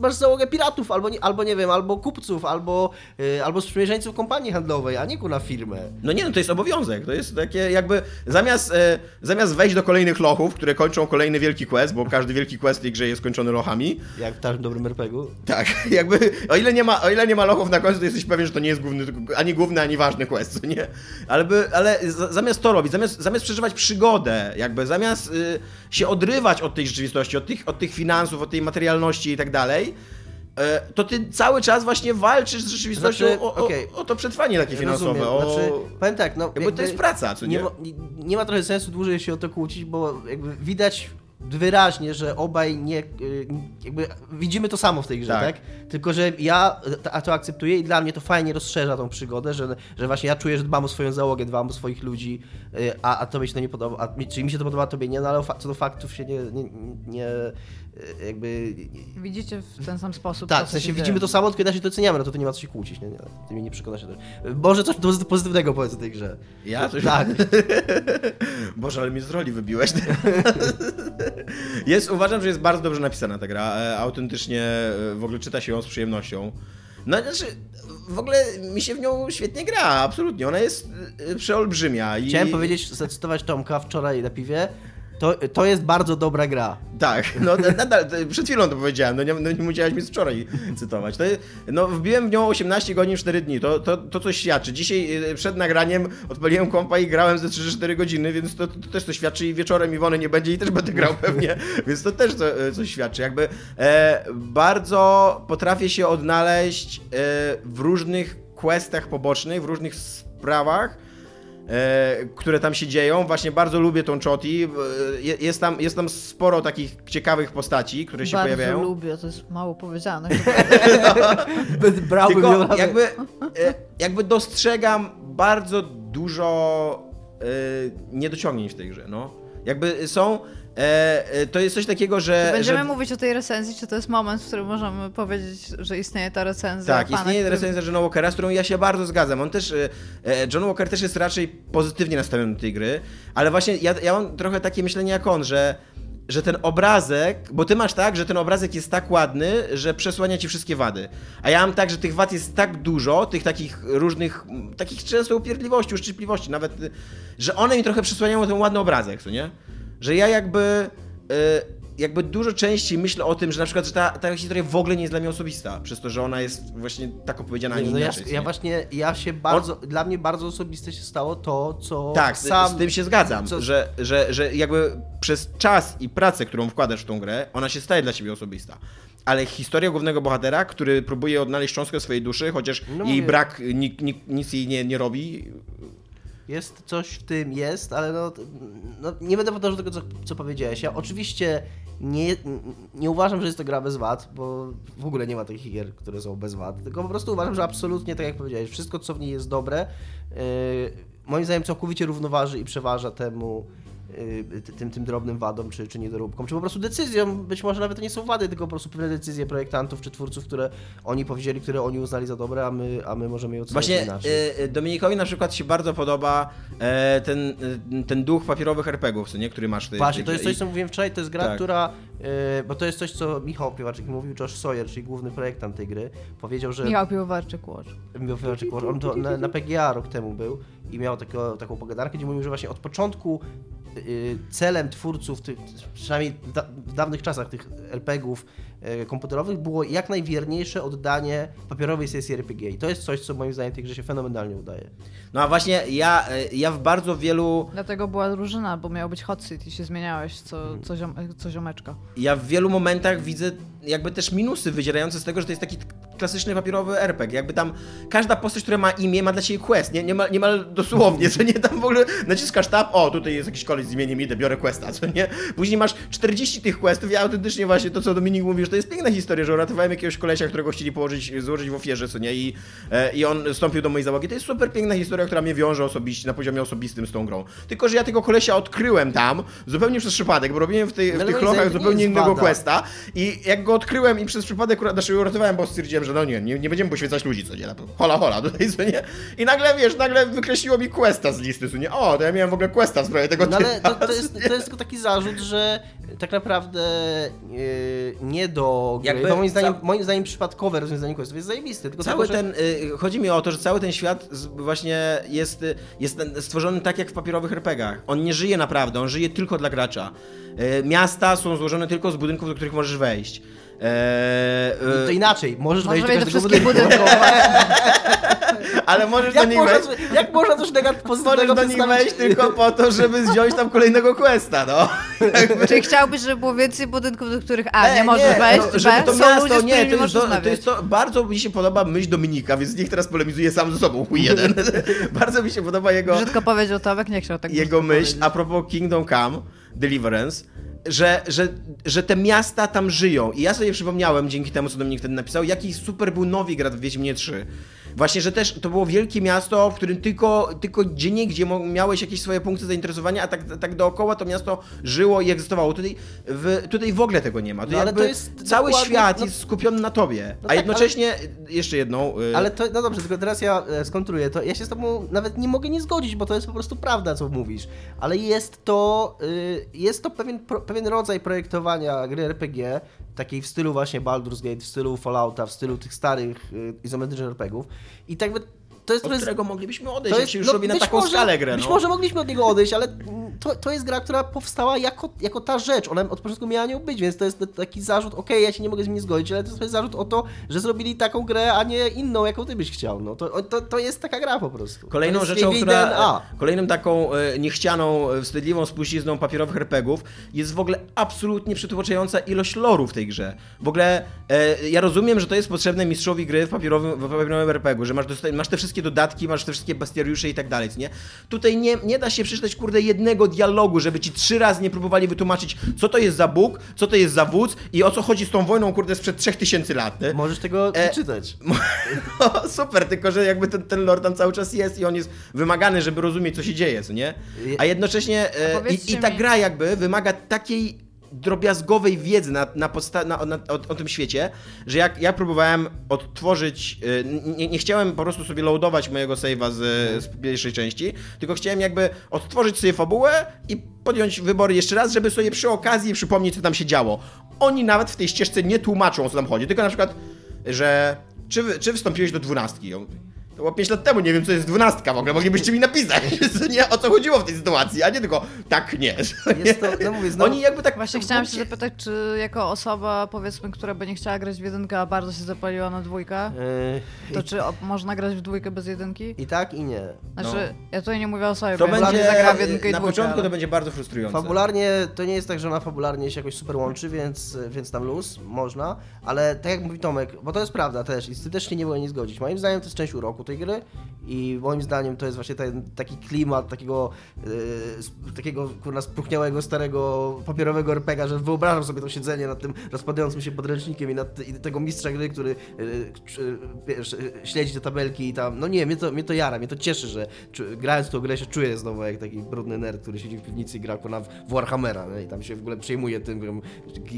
masz załogę piratów, albo nie, albo nie wiem, albo kupców, albo, yy, albo sprzymierzeńców kompanii handlowej, a nie na firmę. No nie, no to jest obowiązek. To jest takie jakby zamiast, e, zamiast wejść do kolejnych lochów, które kończą kolejny wielki quest, bo każdy wielki quest w tej grze jest skończony lochami. Jak w każdym dobrym RPG-u. Tak, <laughs> jakby o ile, nie ma, o ile nie ma lochów na końcu, to jesteś pewien, że to nie jest główny, ani główny, ani ważny quest, nie? Ale, by, ale zamiast to robić, zamiast, zamiast przeżywać przygodę, jakby zamiast y, się odrywać od tej rzeczywistości, od tych, od tych finansów, od tej materialności i tak dalej, e, to ty cały czas właśnie walczysz z rzeczywistością znaczy, o, o, okay. o, to przetrwanie takie finansowe. O... Znaczy, powiem tak, no. Jakby to jest praca, co nie? Nie ma, nie ma trochę sensu dłużej się o to kłócić, bo jakby widać wyraźnie, że obaj nie. Y, jakby widzimy to samo w tej grze, tak? tak? Tylko, że ja to akceptuję i dla mnie to fajnie rozszerza tą przygodę, że, że właśnie ja czuję, że dbam o swoją załogę, dbam o swoich ludzi, y, a, a tobie się to nie podoba. A, czyli mi się to podoba, a tobie nie, no ale co do faktów się nie, nie, nie jakby... Widzicie w ten sam sposób. Tak, w sensie widzimy to samo, tylko inaczej to oceniamy, no to, to nie ma co się kłócić, nie, nie, ty mnie nie przekonasz. Boże, coś pozytywnego powiedz o tej grze. Ja? Coś tak. <laughs> Boże, ale mnie z roli wybiłeś. <laughs> jest, uważam, że jest bardzo dobrze napisana ta gra, e, autentycznie e, w ogóle czyta się ją z przyjemnością. No znaczy, w ogóle mi się w nią świetnie gra, absolutnie. Ona jest e, przeolbrzymia. I... Chciałem powiedzieć, zacytować Tomka wczoraj na piwie, to, to jest bardzo dobra gra. Tak, no nadal, przed chwilą to powiedziałem, no nie, no nie musiałeś mi wczoraj cytować. To, no wbiłem w nią 18 godzin 4 dni, to, to, to coś świadczy. Dzisiaj y, przed nagraniem odpaliłem kompa i grałem ze 3-4 godziny, więc to, to, też to świadczy i wieczorem Iwony nie będzie i też będę grał pewnie, <laughs> więc to też to, y, coś świadczy. Jakby e, bardzo potrafię się odnaleźć e, w różnych questach pobocznych, w różnych sprawach, E, które tam się dzieją. Właśnie bardzo lubię tą Choti. E, jest tam, jest tam sporo takich ciekawych postaci, które się bardzo pojawiają. Bardzo lubię, to jest mało powiedziane. <laughs> no, Brałbym Tylko jakby, e, jakby dostrzegam bardzo dużo niedociągnięć w tej grze. No. Jakby są E, e, to jest coś takiego, że. Czy będziemy że... mówić o tej recenzji, czy to jest moment, w którym możemy powiedzieć, że istnieje ta recenzja? Tak, istnieje który... recenzja Johna Walkera, z którą ja się bardzo zgadzam. On też. E, e, John Walker też jest raczej pozytywnie nastawiony do tej gry, ale właśnie ja, ja mam trochę takie myślenie jak on, że że ten obrazek, bo ty masz tak, że ten obrazek jest tak ładny, że przesłania ci wszystkie wady. A ja mam tak, że tych wad jest tak dużo, tych takich różnych, takich często upierdliwości, uszczypliwości, nawet, że one mi trochę przesłaniają ten ładny obrazek, co nie? Że ja jakby y, jakby dużo częściej myślę o tym, że na przykład, że ta, ta historia w ogóle nie jest dla mnie osobista, przez to, że ona jest właśnie tak opowiedziana, a nie, no inaczej. Ja, ja właśnie, ja się bardzo, On... dla mnie bardzo osobiste się stało to, co Tak, sam... z, tym się zgadzam, co... że, że, że jakby przez czas i pracę, którą wkładasz w tą grę, ona się staje dla ciebie osobista. Ale historia głównego bohatera, który próbuje odnaleźć cząstkę swojej duszy, chociaż no jej brak ni, ni, nic jej nie, nie robi, jest coś w tym, jest, ale no, no nie będę powtarzał tego, co, co powiedziałeś. Ja oczywiście nie, nie uważam, że jest to gra bez wad, bo w ogóle nie ma takich gier, które są bez wad, tylko po prostu uważam, że absolutnie, tak jak powiedziałeś, wszystko, co w niej jest dobre, yy, moim zdaniem całkowicie równoważy i przeważa temu, tym, tym drobnym wadom, czy, czy niedoróbkom, czy po prostu decyzją, być może nawet to nie są wady, tylko po prostu pewne decyzje projektantów czy twórców, które oni powiedzieli, które oni uznali za dobre, a my, a my możemy je ocenić Właśnie inaczej. e, e, Dominikowi na przykład się bardzo podoba e, ten, ten duch papierowych RPGów, co nie, który masz ty. Właśnie, ty- to jest coś, co mówiłem wczoraj, to jest gra, Tak. która, y, bo to jest coś, co Michał Piewaczyk mówił, Josh Sawyer, czyli główny projektant tej gry, powiedział, że Michał Piłowarczyk Watch. Michał Piewaczyk, on to na, na PGA rok temu był i miał taką, taką pogadankę, gdzie mówił, że właśnie od początku y, celem twórców, tych, przynajmniej w, da, w dawnych czasach tych RPG-ów y, komputerowych było jak najwierniejsze oddanie papierowej sesji RPG i to jest coś, co moim zdaniem tej grze się fenomenalnie udaje. No a właśnie ja, e, ja w bardzo wielu Dlatego była drużyna, bo miał być hot seat i się zmieniałeś co, co, ziom, co ziomeczka. ja w wielu momentach widzę jakby też minusy wydzierające z tego, że to jest taki klasyczny papierowy RPG. Jakby tam każda postać, która ma imię, ma dla ciebie quest. Nie, niemal, niemal dosłownie, co nie tam w ogóle naciskasz tab, o tutaj jest jakiś koleś z imieniem, idę, biorę questa, co nie? Później masz 40 tych questów i autentycznie właśnie to, co Dominik mówił, że to jest piękna historia, że uratowałem jakiegoś kolesia, którego chcieli położyć, złożyć w ofierze, co nie? I, e, i on wstąpił do mojej załogi. To jest super piękna historia, która mnie wiąże osobiście, na poziomie osobistym z tą grą. Tylko, że ja tego kolesia odkryłem tam, zupełnie przez przypadek, bo robiłem w, tej, w Ale tych moim lochach zupełnie innego questa i jak go odkryłem i przez przypadek znaczy uratowałem, bo stwierdziłem, że no nie, nie, nie będziemy poświęcać ludzi, co nie, hola hola, <laughs> tutaj, co nie? I nagle, wiesz, nagle wykreśliło mi questa z listy, co nie? O, to ja miałem w ogóle questa w sprawie tego No ale to, to, jest, to jest tylko taki zarzut, że tak naprawdę yy, nie do gry, Jakby moim zdaniem, moim zdaniem przypadkowe rozwiązanie questów jest zajebiste, tylko Cały tego, że... ten, y, chodzi mi o to, że cały ten świat właśnie jest, y, jest stworzony tak jak w papierowych RPGach. On nie żyje naprawdę, on żyje tylko dla gracza. Y, Miasta są złożone tylko z budynków, do których możesz wejść. E, To inaczej, możesz Może wejść do do wszystkich budynku. <laughs> ale możesz do Jak nich można, wejść. jak można coś negat- Możesz pozytywnego do nich wejść tylko po to, żeby wziąć tam kolejnego questa, no. <laughs> Czyli chciałbyś, żeby było więcej budynków, do których A, nie E, możesz wejść, no, żeby B, to są miasto, ludzie, nie, to jest, to, to jest to, bardzo mi się podoba myśl Dominika, więc niech teraz polemizuje sam ze sobą, chuj jeden. <laughs> bardzo mi się podoba jego, Brzydko powiedział Tomek, nie chciał tak jego myśl powiedzieć. a propos Kingdom Come, Deliverance, że, że, że te miasta tam żyją. I ja sobie przypomniałem, dzięki temu, co Dominik wtedy napisał, jaki super był Nowigrad w Wiedźminie 3. Właśnie, że też to było wielkie miasto, w którym tylko, tylko gdzie niegdzie miałeś jakieś swoje punkty zainteresowania, a tak, tak dookoła to miasto żyło i egzystowało. Tutaj w, tutaj w ogóle tego nie ma. To No, ale to jest cały dokładnie- świat no- jest skupiony na tobie. No a tak, jednocześnie, jeszcze jedną... y, Ale to, no dobrze, tylko teraz ja e, skontruję to. Ja się z tobą nawet nie mogę nie zgodzić, bo to jest po prostu prawda, co mówisz. Ale jest to, y, jest to pewien, pro, pewien rodzaj projektowania gry RPG, takiej w stylu właśnie Baldur's Gate, w stylu Fallouta, w stylu tych starych y, izometrycznych RPGów. I tak to jest od trochę- którego moglibyśmy odejść, to się już robi na taką może, skalę grę. Być no. może mogliśmy od niego odejść, ale to, to jest gra, która powstała jako, jako ta rzecz. Ona od początku miała nią być, więc to jest taki zarzut, okej, ja się nie mogę z nim zgodzić, ale to jest zarzut o to, że zrobili taką grę, a nie inną, jaką ty byś chciał. No, to, to, to jest taka gra po prostu. Kolejną to jest rzeczą, która. DNA. Kolejną taką e, niechcianą, e, wstydliwą spuścizną papierowych RPGów jest w ogóle absolutnie przytłaczająca ilość loru w tej grze. W ogóle e, ja rozumiem, że to jest potrzebne mistrzowi gry w papierowym, w papierowym RPG, że masz, masz te wszystkie dodatki, masz te wszystkie bastiariusze i tak dalej, nie? Tutaj nie, nie da się przeczytać, kurde, jednego dialogu, żeby ci trzy razy nie próbowali wytłumaczyć, co to jest za Bóg, co to jest za wódz i o co chodzi z tą wojną, kurde, sprzed 3000 lat. nie? Możesz tego E, czytać. No, <laughs> super, tylko że jakby ten, ten lore tam cały czas jest i on jest wymagany, żeby rozumieć, co się dzieje, co nie? A jednocześnie e, A i, i ta mi- gra jakby wymaga takiej drobiazgowej wiedzy na, na podsta- na, na, o, o tym świecie, że jak ja próbowałem odtworzyć, e, nie, nie chciałem po prostu sobie loadować mojego save'a z, z pierwszej części, tylko chciałem jakby odtworzyć sobie fabułę i podjąć wybory jeszcze raz, żeby sobie przy okazji przypomnieć, co tam się działo. Oni nawet w tej ścieżce nie tłumaczą, o co tam chodzi, tylko na przykład, że czy, czy wstąpiłeś do dwunastki? To było 5 lat temu, nie wiem co jest dwunastka w ogóle, moglibyście mi napisać, <laughs> nie, o co chodziło w tej sytuacji, a nie tylko tak, nie. Jest to, no mówię, <laughs> znowu, Oni jakby tak... Właśnie chciałam się zapytać, czy jako osoba, powiedzmy, która by nie chciała grać w jedynkę, a bardzo się zapaliła na dwójkę, e, to czy można grać w dwójkę bez jedynki? I tak, i nie. Znaczy, ja tutaj nie mówię o sobie, To będzie, będzie zagra w jedynkę i na dwójkę, początku ale... to będzie bardzo frustrujące. Fabularnie to nie jest tak, że ona fabularnie się jakoś super łączy, więc, więc tam luz, można, ale tak jak mówi Tomek, bo to jest prawda też i z tym też się nie mogę nie zgodzić. Moim zdaniem to jest część uroku tej gry i moim zdaniem to jest właśnie ten taki klimat takiego yy, takiego kurna spróchniałego, starego, papierowego RPGa, że wyobrażam sobie to siedzenie nad tym rozpadającym się podręcznikiem i, nad, i tego mistrza gry, który yy, wiesz, śledzi te tabelki i tam, no nie, mnie to, mnie to jara, mnie to cieszy, że czu, grając w tą grę się czuję znowu jak taki brudny nerd, który siedzi w piwnicy i gra kurna w Warhammera nie? i tam się w ogóle przejmuje tym,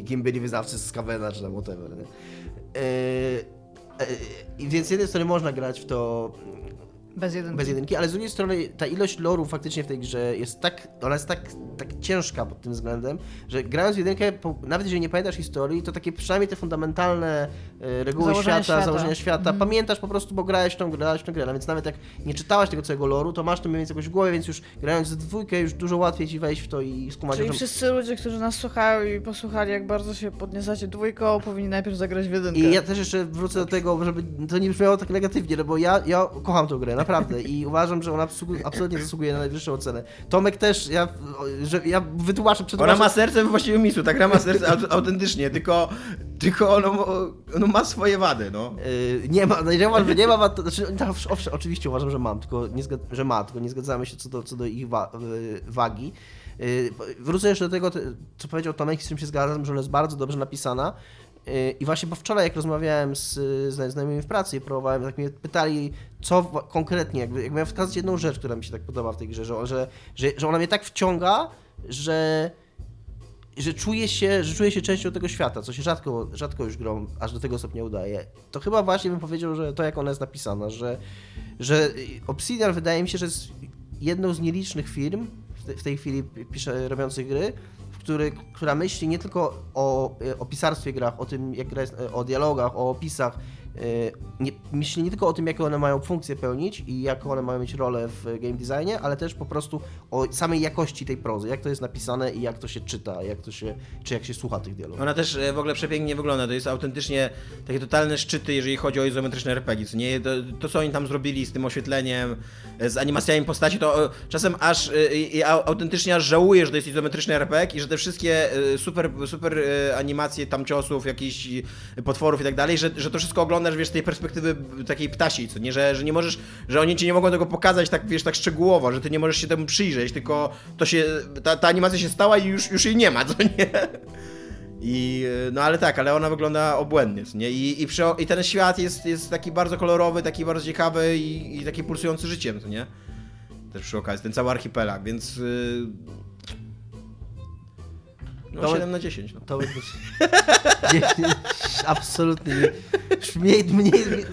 kim byli wydawcy z Skavena czy tam whatever. Nie? Yy, więc z jednej strony można grać w to bez jedynki. Bez jedynki, ale z drugiej strony ta ilość loru faktycznie w tej grze jest tak, ona jest tak, tak ciężka pod tym względem, że grając w jedynkę, nawet jeżeli nie pamiętasz historii, to takie przynajmniej te fundamentalne e, reguły założenia świata, świata, założenia świata, mhm. pamiętasz po prostu, bo grałeś tą, grałeś tą grę, no więc nawet jak nie czytałaś tego całego loru, to masz to mniej więcej jakoś w głowie, więc już grając w dwójkę już dużo łatwiej ci wejść w to i skumać. Czyli że... wszyscy ludzie, którzy nas słuchają i posłuchali, jak bardzo się podniecacie dwójką, powinni najpierw zagrać w jedynkę. I ja też jeszcze wrócę do tego, żeby to nie brzmiało tak negatywnie, no bo ja, ja kocham tę grę, naprawdę i uważam, że ona absolutnie zasługuje na najwyższą ocenę. Tomek też, ja, że, ja wytłumaczę, przetłumaczę. Ona ma serce we właściwym miejscu, ta gra ma serce aut- autentycznie, tylko, tylko ono, ono ma swoje wady, no. Yy, nie ma, no nie ma, nie ma, wad- znaczy, tak, owszem, oczywiście uważam, że mam, tylko nie zgad- że ma, tylko nie zgadzamy się co do, co do ich wa- yy, wagi. Yy, wrócę jeszcze do tego, te- co powiedział Tomek, z czym się zgadzam, że ona jest bardzo dobrze napisana. I właśnie, bo wczoraj jak rozmawiałem z, znajomymi w pracy i próbowałem, tak mnie pytali, co konkretnie, jakby, jakby miałem wskazać jedną rzecz, która mi się tak podoba w tej grze, że, że, że, ona mnie tak wciąga, że że czuję się, że czuję się częścią tego świata, co się rzadko, rzadko już grą aż do tego stopnia udaje. To chyba właśnie bym powiedział, że to jak ona jest napisana, że, że Obsidian wydaje mi się, że jest jedną z nielicznych firm w, w tej chwili pisze, robiących gry, który, która myśli nie tylko o, o pisarstwie grach, o tym, jak gra jest, o dialogach, o opisach, nie, myśli nie tylko o tym, jakie one mają funkcje pełnić i jaką one mają mieć rolę w game designie, ale też po prostu o samej jakości tej prozy, jak to jest napisane i jak to się czyta, jak to się, czy jak się słucha tych dialogów. Ona też e, w ogóle przepięknie wygląda, to jest autentycznie takie totalne szczyty, jeżeli chodzi o izometryczne RPG, co nie? To, to co oni tam zrobili z tym oświetleniem, e, z animacjami postaci, to e, czasem aż autentycznie aż żałuję, że to jest izometryczny RPG i że te wszystkie super, super animacje tam ciosów, jakichś potworów i tak dalej, że, że to wszystko ogląda oglądasz, wiesz, tej perspektywy takiej ptasiej, co nie, że, że nie możesz, że oni ci nie mogą tego pokazać tak, wiesz, tak szczegółowo, że ty nie możesz się temu przyjrzeć, tylko to się, ta, ta animacja się stała i już, już jej nie ma, co nie? I, no ale tak, ale ona wygląda obłędnie, nie? I, i, przy, i ten świat jest, jest taki bardzo kolorowy, taki bardzo ciekawy i, i taki pulsujący życiem, co nie? Też przy okazji, ten cały archipelag, więc... Yy... No, to 7 na 10. No. To być. nie, <laughs> nie, absolutnie nie. Mniej, mniej, mniej,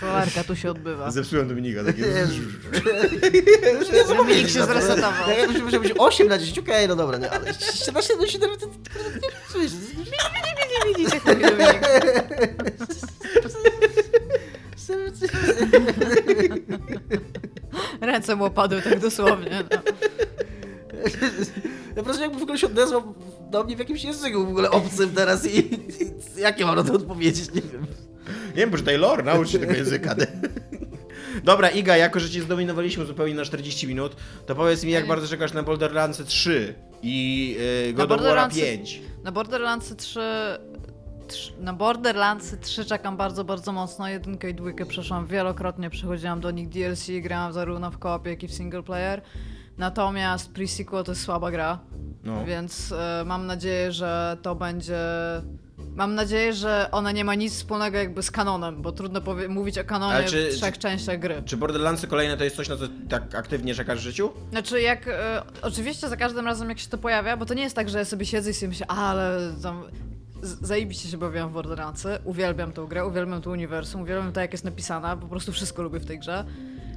Kolarka tu się odbywa. Zepsułem Dominika, takie... Dominik się zresetował. Ja muszę, muszę być 8 na 10, okej, okay, no dobra, nie, ale 17 na 7 to nie. Nie widzicie, Dominik. <laughs> Ręce mu opadły tak dosłownie. No. <laughs> Ja po prostu jakby w ogóle się odezwał do mnie w jakimś języku w ogóle obcym teraz i, i jakie mam na to odpowiedzieć, nie wiem. Nie wiem, może Taylor, naucz się tego języka. <laughs> Dobra, Iga, jako że cię zdominowaliśmy zupełnie na 40 minut, to powiedz mi, jak bardzo czekasz na Borderlands 3 i yy, God of War 5. Na Borderlands 3 na Borderlands 3 czekam bardzo, bardzo mocno. Jedynkę i dwójkę przeszłam wielokrotnie, przechodziłam do nich DLC, grałam zarówno w koopie, jak i w single player. Natomiast pre-sequel to jest słaba gra, no. więc y, mam nadzieję, że to będzie... Mam nadzieję, że ona nie ma nic wspólnego jakby z kanonem, bo trudno mówić o kanonie czy, w trzech czy, częściach gry. Czy Borderlandsy kolejne to jest coś, na co tak aktywnie czekasz w życiu? Znaczy jak, y, oczywiście za każdym razem jak się to pojawia, bo to nie jest tak, że ja sobie siedzę i sobie myślę, ale tam zajebiście się bawiłam w Borderlandsy, uwielbiam tę grę, uwielbiam to uniwersum, uwielbiam to jak jest napisana, po prostu wszystko lubię w tej grze.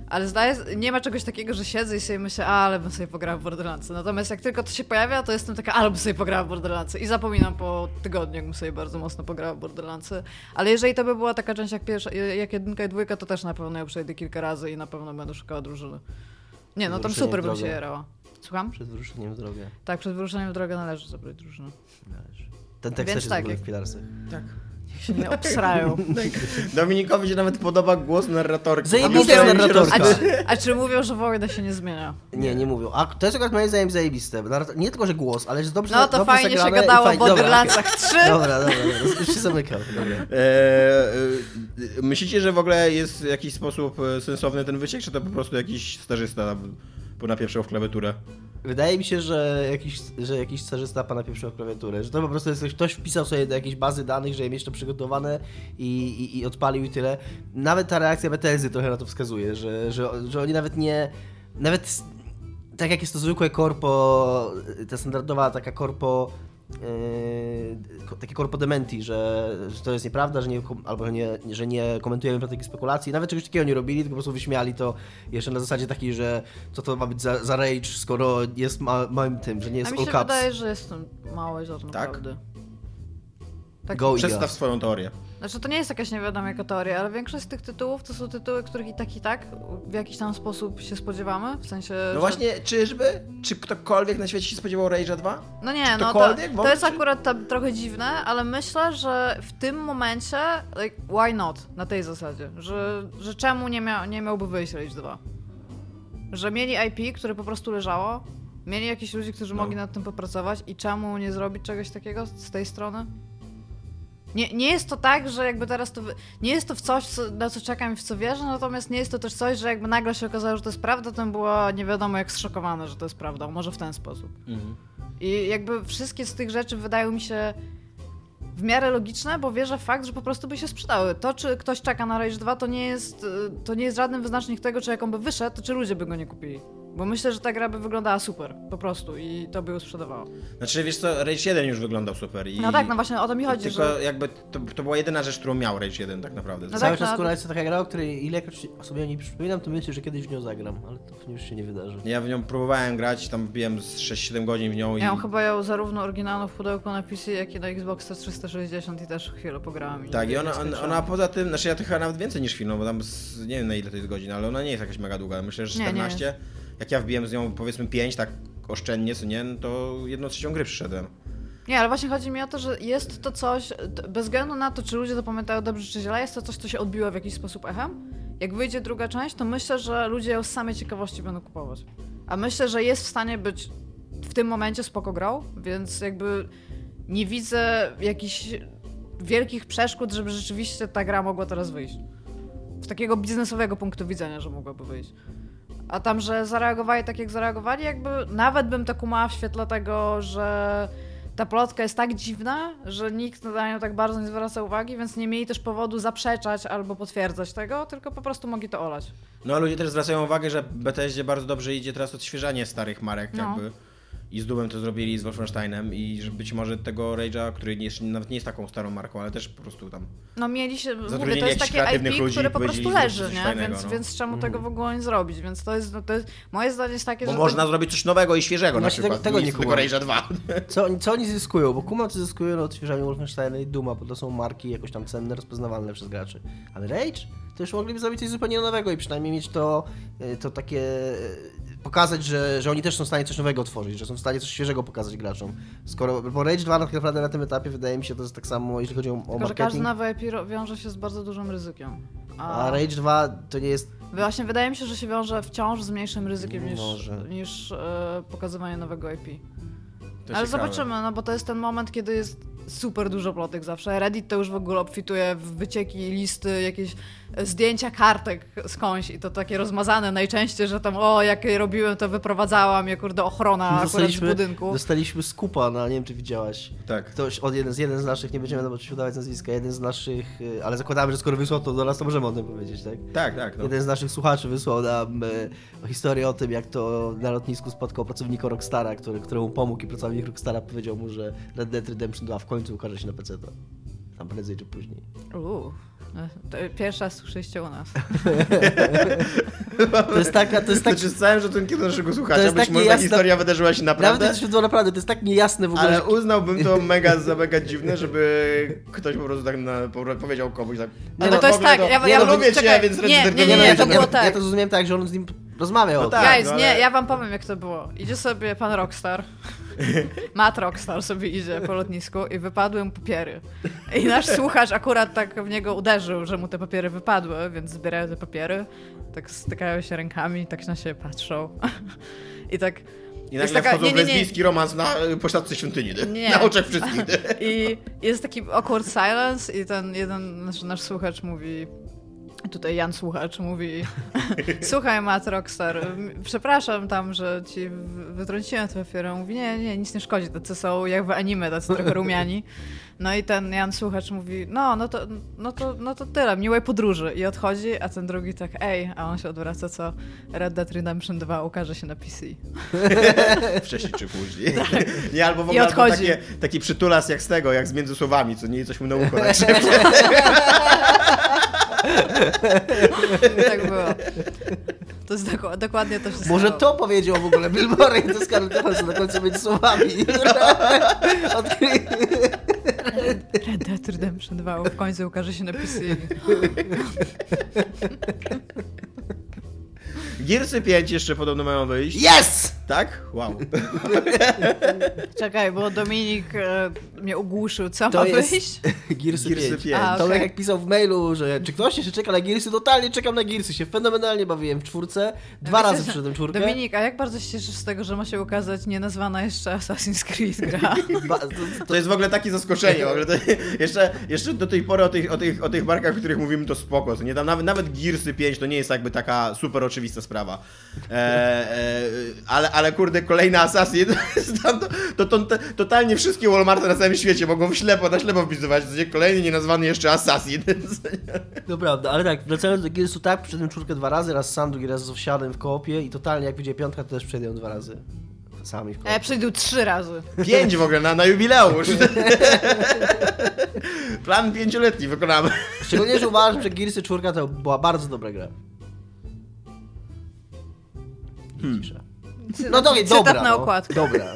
Ale zdaję, nie ma czegoś takiego, że siedzę i sobie myślę, a, ale bym sobie pograła w Borderlandsy. Natomiast jak tylko to się pojawia, to jestem taka, ale bym sobie pograła w Borderlandsy. I zapominam po tygodniu, jak bym sobie bardzo mocno pograła w Borderlandsy. Ale jeżeli to by była taka część jak pierwsza, jak jedynka i dwójka, to też na pewno ją przejdę kilka razy i na pewno będę szukała drużyny. Nie, no tam super bym się jarała. Słucham? Przed wyruszeniem w drogę. Tak, przed wyruszeniem w drogę należy zabrać drużynę. Należy. Ten tekst Więc też tak, jest w, w Tak. Niech się nie obsrają. <laughs> Dominikowi się nawet podoba głos narratorki. Zajebista my narratorka. A czy, a czy mówią, że wojna się nie zmienia? Nie, nie mówią. A to jest akurat moim zdaniem zajebiste. Nie tylko, że głos, ale jest dobrze No to dobrze fajnie się gadało fajnie- w dobra, Borderlandsach 3. okej. Dobra, dobra, dobra. Już się zamykał. Dobra. E, e, myślicie, że w ogóle jest w jakiś sposób e, sensowny ten wyciek, czy to po prostu jakiś stażysta napieprzył w klawiaturę? Wydaje mi się, że jakiś, że jakiś stażysta pana pieprzył klawiaturę, że to po prostu jest ktoś, ktoś wpisał sobie do jakiejś bazy danych, żeby mieć to przygotowane i, i, i odpalił i tyle. Nawet ta reakcja Bethesdy trochę na to wskazuje, że, że, że oni nawet nie, nawet tak jak jest to zwykłe korpo, ta standardowa taka korpo, yy, takie korpo dementi, że, że to jest nieprawda, że nie, albo że nie, że nie komentujemy praktyki spekulacji. Nawet czegoś takiego nie robili, tylko po prostu wyśmiali to jeszcze na zasadzie takiej, że co to ma być za, za rage, skoro jest ma, małym tym, że nie A jest mi all się caps. wydaje, że jest to małe ziarno Tak? prawdy. Tak, Go. Przedstaw swoją teorię. Znaczy to nie jest jakaś nie wiadomo jaka teoria, ale większość z tych tytułów to są tytuły, których i tak i tak w jakiś tam sposób się spodziewamy, w sensie... No że- właśnie, czyżby? Czy ktokolwiek na świecie się spodziewał Rage'a 2? No nie, Czy no to, to jest akurat tam trochę dziwne, ale myślę, że w tym momencie, like, why not, na tej zasadzie, że, że czemu nie, mia nie miałby wyjść Rage 2? Że mieli IP, które po prostu leżało, mieli jakichś ludzi, którzy No. mogli nad tym popracować i czemu nie zrobić czegoś takiego z tej strony? Nie, nie jest to tak, że jakby teraz to. Nie jest to w coś, co, na co czekam i w co wierzę, natomiast nie jest to też coś, że jakby nagle się okazało, że to jest prawda, to była nie wiadomo jak zszokowana, że to jest prawda. Może w ten sposób. I jakby wszystkie z tych rzeczy wydają mi się w miarę logiczne, bo wierzę w fakt, że po prostu by się sprzedały. To, czy ktoś czeka na Rage 2, to nie jest, y, to nie jest żaden wyznacznik tego, czy jak on by wyszedł, to czy ludzie by go nie kupili. Bo myślę, że ta gra by wyglądała super, po prostu, i to by ją sprzedawało. Znaczy, wiesz co, Rage 1 już wyglądał super. I... No tak, no właśnie o to mi chodzi, Tylko że... jakby to, to była jedyna rzecz, którą miał Rage 1 tak naprawdę. No Cały tak, czas no, kurwa jest to taka gra, o której ilekroć sobie o niej przypominam, to myślę, że kiedyś w nią zagram, ale to już się nie wydarzy. Ja w nią próbowałem grać, tam wbiłem z 6-7 godzin w nią i... Ja mam chyba ją zarówno oryginalną w pudełku na PC, jak i na Xbox 360 i też chwilę pograłam. I Tak, i nie ona, ona, ona poza tym, znaczy ja to chyba nawet więcej niż film, no bo tam z, nie wiem na ile to jest godzin, ale ona nie jest jakaś mega długa. Myślę, że Nie, nie 14. jak ja wbiłem z nią powiedzmy 5, tak oszczędnie, co nie, no to jedną trzecią gry przyszedłem. Nie, ale właśnie chodzi mi o to, że jest to coś, bez względu na to, czy ludzie to pamiętają dobrze czy źle, jest to coś, co się odbiło w jakiś sposób echem. Jak wyjdzie druga część, to myślę, że ludzie ją z samej ciekawości będą kupować. A myślę, że jest w stanie być w tym momencie spoko grał, więc jakby nie widzę jakichś wielkich przeszkód, żeby rzeczywiście ta gra mogła teraz wyjść. Z takiego biznesowego punktu widzenia, że mogłaby wyjść. A tam, że zareagowali tak, jak zareagowali, jakby nawet bym to kumała w świetle tego, że ta plotka jest tak dziwna, że nikt na nią tak bardzo nie zwraca uwagi, więc nie mieli też powodu zaprzeczać albo potwierdzać tego, tylko po prostu mogli to olać. No a ludzie też zwracają uwagę, że BTSD bardzo dobrze idzie teraz odświeżanie starych marek No. jakby. I z Doomem to zrobili, z Wolfensteinem i że być może tego Rage'a, który nie, jeszcze nawet nie jest taką starą marką, ale też po prostu tam... No mieli się, mówię, to jest takie kreatywnych IP, ludzi które po prostu leży, nie? fajnego, Więc, no. więc czemu tego w ogóle nie zrobić? Więc to jest, no to jest moje zdanie jest takie, Bo że można to, zrobić coś nowego i świeżego na Właśnie przykład. tego- tego nie tego. Rage'a 2. Co, oni- co oni zyskują? Bo Kuma to zyskują na odświeżaniu Wolfensteina i Duma, bo to są marki jakoś tam cenne, rozpoznawalne przez graczy. Ale Rage? To już mogliby zrobić coś zupełnie nowego i przynajmniej mieć to, y, to takie... pokazać, że, że oni też są w stanie coś nowego otworzyć, że są w stanie coś świeżego pokazać graczom. Skoro, bo Rage 2 tak naprawdę na tym etapie wydaje mi się, to jest tak samo, jeśli chodzi o, o tylko, że każdy marketing. nowy IP wiąże się z bardzo dużym ryzykiem. A Rage 2 to nie jest... Właśnie wydaje mi się, że się wiąże wciąż z mniejszym ryzykiem niż, Może. niż e, pokazywanie nowego IP. To Ale ciekawe. zobaczymy, no bo to jest ten moment, kiedy jest super dużo plotek zawsze. Reddit to już w ogóle obfituje w wycieki, listy, jakieś zdjęcia kartek skądś i to takie rozmazane najczęściej, że tam o, jak je robiłem, to wyprowadzałam je, kurde, ochrona akurat z Dostaliśmy, budynku. dostaliśmy skupa na, nie wiem czy widziałaś. Tak. Ktoś, od jeden z, jeden z naszych, nie będziemy nawet udawać nazwiska, jeden z naszych, y, ale zakładamy, że skoro wysłał to do nas, to możemy o tym powiedzieć, tak? Tak, tak. No. Jeden z naszych słuchaczy wysłał nam e, historię o tym, jak to na lotnisku spotkał pracownika Rockstara, który, któremu pomógł i pracownik Rockstara powiedział mu, że Red Dead Redemption 2 w końcu ukaże się na PC. Tam prędzej czy później. Uuu, to pierwszy raz słyszeliście u nas. <laughs> To jest taka, to jest tak... Znaczy z całym szacunkiem do naszego słuchacza, jest być takie może ta jasne- historia wydarzyła się Nawet naprawdę, to się wydało naprawdę, to jest tak niejasne w ogóle, ale że... uznałbym to <laughs> mega za mega dziwne, żeby ktoś po prostu tak na, po- powiedział komuś tak Ale "A to jest tak, ja- nie ja- no, lubię cię, czekaj, więc nie, nie, nie, Redemption to ja, było ja, tak. ja to zrozumiałem tak, że on z nim rozmawiał No o tym. tak. Guys, no nie, ale- ja wam powiem jak to było. Idzie sobie pan Rockstar <laughs> Matt Rockstar sobie idzie po lotnisku i wypadły mu papiery. I nasz słuchacz akurat tak w niego uderzył, że mu te papiery wypadły, więc zbierają te papiery, tak stykają się rękami, tak na siebie patrzą. <laughs> I tak... I jest nagle taka- wchodzą nie, nie, nie. lesbijski romans na y, pośladce świątyni. Nie. Na oczach wszystkich. I jest taki awkward silence i ten jeden nasz, nasz słuchacz mówi, tutaj Jan słuchacz mówi, <laughs> słuchaj Matt Rockstar, przepraszam tam, że ci wytrąciłem tę papierę. Mówi, nie, nie, nic nie szkodzi, tacy są jak w anime, tacy trochę <laughs> rumiani. No i ten Jan słuchacz mówi, no, no to, no to, no to tyle, miłej podróży. I odchodzi, a ten drugi tak, ej, a on się odwraca, co Red Dead Redemption 2 ukaże się na PC. <laughs> Wcześniej czy później. Nie, albo w ogóle odchodzi. takie, taki przytulas jak z tego, jak z między słowami, co nie coś mu na ucho tak. <laughs> Tak było. To jest doku- dokładnie to się Może to powiedział w ogóle Bill Murray do Scarlett Johansson na końcu między słowami. <laughs> Odkry... Red Dead Redemption 2 w końcu ukaże się na PC. <laughs> Gearsy 5 jeszcze podobno mają wyjść. Yes! Tak? Wow. <laughs> Czekaj, bo Dominik e, mnie ogłuszył, co To ma jest wyjść? <laughs> Gearsy Gearsy 5. 5. A, Tomek okej. jak pisał w mailu, że czy ktoś jeszcze czeka na Gearsy, totalnie czekam na Gearsy. Się fenomenalnie bawiłem w czwórce. Dwa Wiecie, razy że- przyszedłem czwórkę. Dominik, a jak bardzo się cieszysz z tego, że ma się ukazać nienazwana jeszcze Assassin's Creed gra? <laughs> Ba- to, To jest w ogóle takie zaskoczenie. W ogóle to, jeszcze, jeszcze do tej pory o tych, o, tych, o tych markach, o których mówimy, to spoko. To nie, tam nawet, nawet Gearsy 5 to nie jest jakby taka super oczywista sprawa. E, e, ale, ale kurde, kolejny Assassin, to, <laughs> jest tam, to, to, to, to, totalnie wszystkie Walmarty na całym świecie mogą w ślepo, na ślepo wpisywać. To jest kolejny nienazwany jeszcze Assassin. <laughs> To prawda, ale tak, wracając do Gearsu, tak, przyszedłem czwórkę dwa razy, raz sam, drugi raz z owsiadem w koopie i totalnie jak wyjdzie piątka, to też przejdę dwa razy. Sami w A ja przyjdę trzy razy. Pięć w ogóle na, na jubileusz. <laughs> Plan pięcioletni wykonamy. Szczególnie, że uważam, że Gearsy czwórka to była bardzo dobra gra. Cisza. No to Cytat dobra, na no. okładkę. Dobra. <laughs>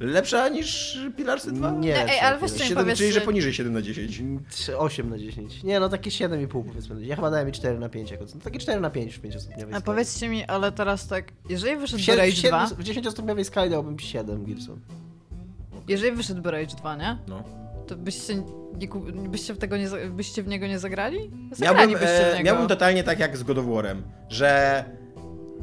Lepsza niż Pilarsy 2? Nie, Ej, ale weźcie mi 7, powiedzcie... czyli, że poniżej 7 na 10. 8 na 10. Nie, no takie 7,5 powiedzmy. Ja chyba dałem mi 4 na 5 jako. No takie 4 na 5 w 5-stopniowej A powiedzcie mi, ale teraz tak, jeżeli wyszedł Rage siedem- 2, w 10-stopniowej skali dałbym 7 Gearsów. jeżeli wyszedł Rage 2, nie? No. To byście, nie, byście, w tego nie, byście w niego nie zagrali? Miałbym, Zagralibyście w e, niego. miałbym totalnie tak jak z God of War'em, że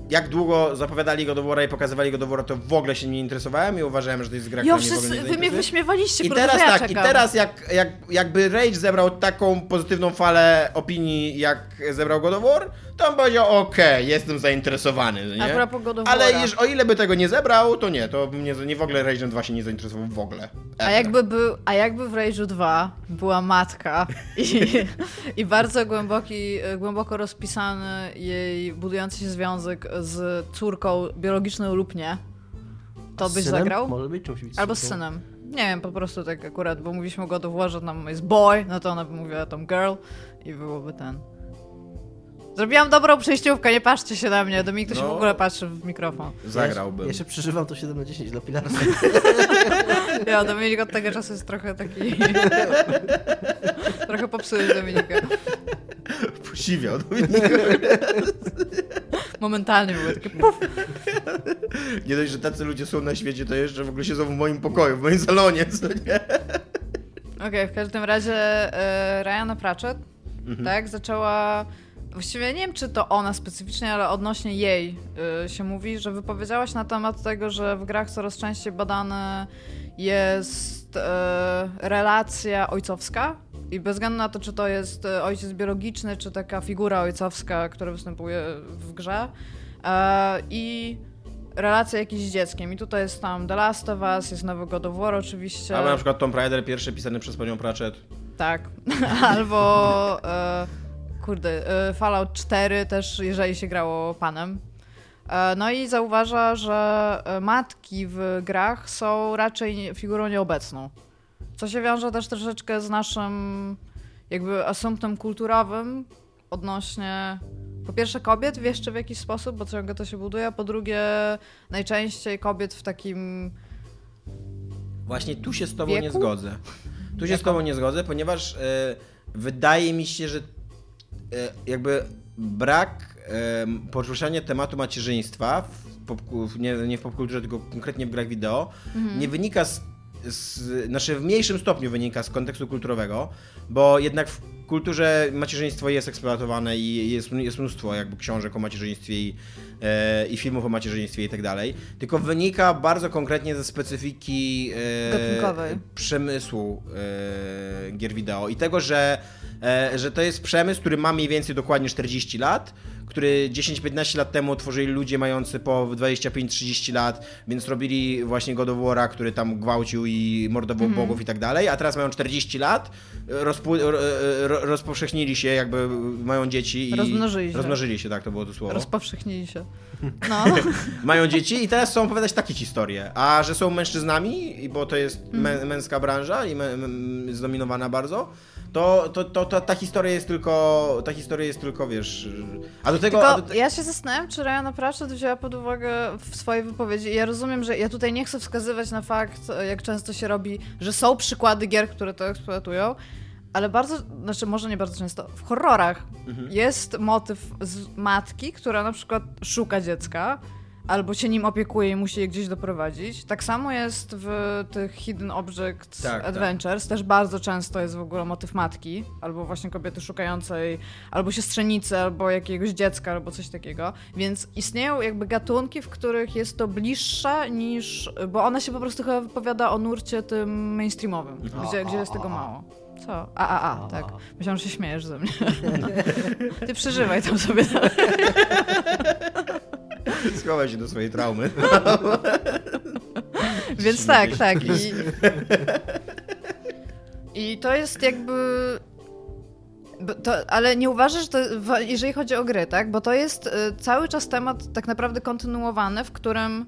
jak długo zapowiadali God of War'a i pokazywali God of War'a, to w ogóle się nie interesowałem i uważałem, że to jest gra, Jo, która wszyscy, wy mnie wyśmiewaliście, I teraz ja tak, i teraz jak, jak, jakby Rage zebrał taką pozytywną falę opinii, jak zebrał God of War, to on powiedział, okej, jestem zainteresowany, nie? A propos God of Ale jeż, o ile by tego nie zebrał, to nie, to nie, nie w ogóle Rage 2 się nie zainteresował w ogóle. A Ever. jakby, był, a jakby w Rage'u 2 była matka i, <laughs> i bardzo głęboki, głęboko rozpisany jej budujący się związek z córką biologiczną lub nie, to byś synem? zagrał? Może być, czy musi być Albo z synem. Nie wiem, po prostu tak akurat, bo mówiliśmy o God of War, że tam jest boy, no to ona by mówiła tam girl i byłoby ten. Zrobiłam dobrą przejściówkę, nie patrzcie się na mnie, Dominik to się No. w ogóle patrzy w mikrofon. Zagrałbym. Ja jeszcze przeżywam to 7 na 10 dla Pilarsa. <laughs> Ja, Dominik od tego czasu jest trochę taki... trochę popsułeś Dominika. Posiwiał. <laughs> Momentalnie były takie puf. Nie dość, że tacy ludzie są na świecie, to jeszcze w ogóle siedzą w moim pokoju, w moim salonie, co nie? Okej, w każdym razie e, Ryana Pratchett, Mhm. tak, zaczęła... Właściwie nie wiem, czy to ona specyficznie, ale odnośnie jej e, się mówi, że wypowiedziała się na temat tego, że w grach coraz częściej badane jest e, relacja ojcowska i bez względu na to, czy to jest e, ojciec biologiczny, czy taka figura ojcowska, która występuje w grze e, i relacja jakiś z dzieckiem. I tutaj jest tam The Last of Us, jest nowy God of War oczywiście. Albo na przykład Tomb Raider, pierwszy pisany przez panią Pratchett. Tak. <laughs> Albo e, kurde, e, Fallout 4 też, jeżeli się grało panem. E, no i zauważa, że e, matki w grach są raczej figurą nieobecną. Co się wiąże też troszeczkę z naszym jakby asumptem kulturowym odnośnie po pierwsze kobiet jeszcze w jakiś sposób, bo ciągle to się buduje, a po drugie najczęściej kobiet w takim Właśnie tu się z tobą Wieku? nie zgodzę. Tu się z tobą nie zgodzę, ponieważ e, wydaje mi się, że jakby brak e, poruszania tematu macierzyństwa w pop, nie, nie w popkulturze, tylko konkretnie w grach wideo, nie wynika z, z, znaczy w mniejszym stopniu wynika z kontekstu kulturowego, bo jednak w kulturze macierzyństwo jest eksploatowane i jest, jest mnóstwo jakby książek o macierzyństwie i, e, i filmów o macierzyństwie i tak dalej, tylko wynika bardzo konkretnie ze specyfiki e, przemysłu e, gier wideo i tego, że, e, że to jest przemysł, który ma mniej więcej dokładnie 40 lat, który 10-15 lat temu tworzyli ludzie mający po 25-30 lat, więc robili właśnie God of War'a, który tam gwałcił i mordował Mhm. bogów i tak dalej, a teraz mają 40 lat, rozpu- ro- ro- rozpowszechnili się, jakby mają dzieci i... Rozmnożyli się. Rozmnożyli się, tak to było to słowo. Rozpowszechnili się. No. <laughs> mają dzieci i teraz chcą opowiadać takie historie. A że są mężczyznami, bo to jest mę- męska branża i zdominowana bardzo, to, to, to, to ta historia jest tylko, ta historia jest tylko, wiesz, a do tego... Tylko do, ja się zastanawiam, czy Ryan Pratchett wzięła pod uwagę w swojej wypowiedzi. Ja rozumiem, że ja tutaj nie chcę wskazywać na fakt, jak często się robi, że są przykłady gier, które to eksploatują, ale bardzo, znaczy może nie bardzo często, w horrorach Mhm. jest motyw z matki, która na przykład szuka dziecka, albo się nim opiekuje i musi je gdzieś doprowadzić. Tak samo jest w tych Hidden Objects Tak, tak. Adventures. Też bardzo często jest w ogóle motyw matki, albo właśnie kobiety szukającej, albo siostrzenicy, albo jakiegoś dziecka, albo coś takiego. Więc istnieją jakby gatunki, w których jest to bliższe niż... Bo ona się po prostu chyba wypowiada o nurcie tym mainstreamowym, gdzie, gdzie jest tego mało. Co? A, a, a, tak. Myślałam, że się śmiejesz ze mnie. <laughs> Ty przeżywaj tam sobie. <laughs> <laughs> schowaj się do swojej traumy. <laughs> Więc tak, tak. I, I to jest jakby. To, ale nie uważasz, że to, jeżeli chodzi o gry, tak? Bo to jest y, cały czas temat tak naprawdę kontynuowany, w którym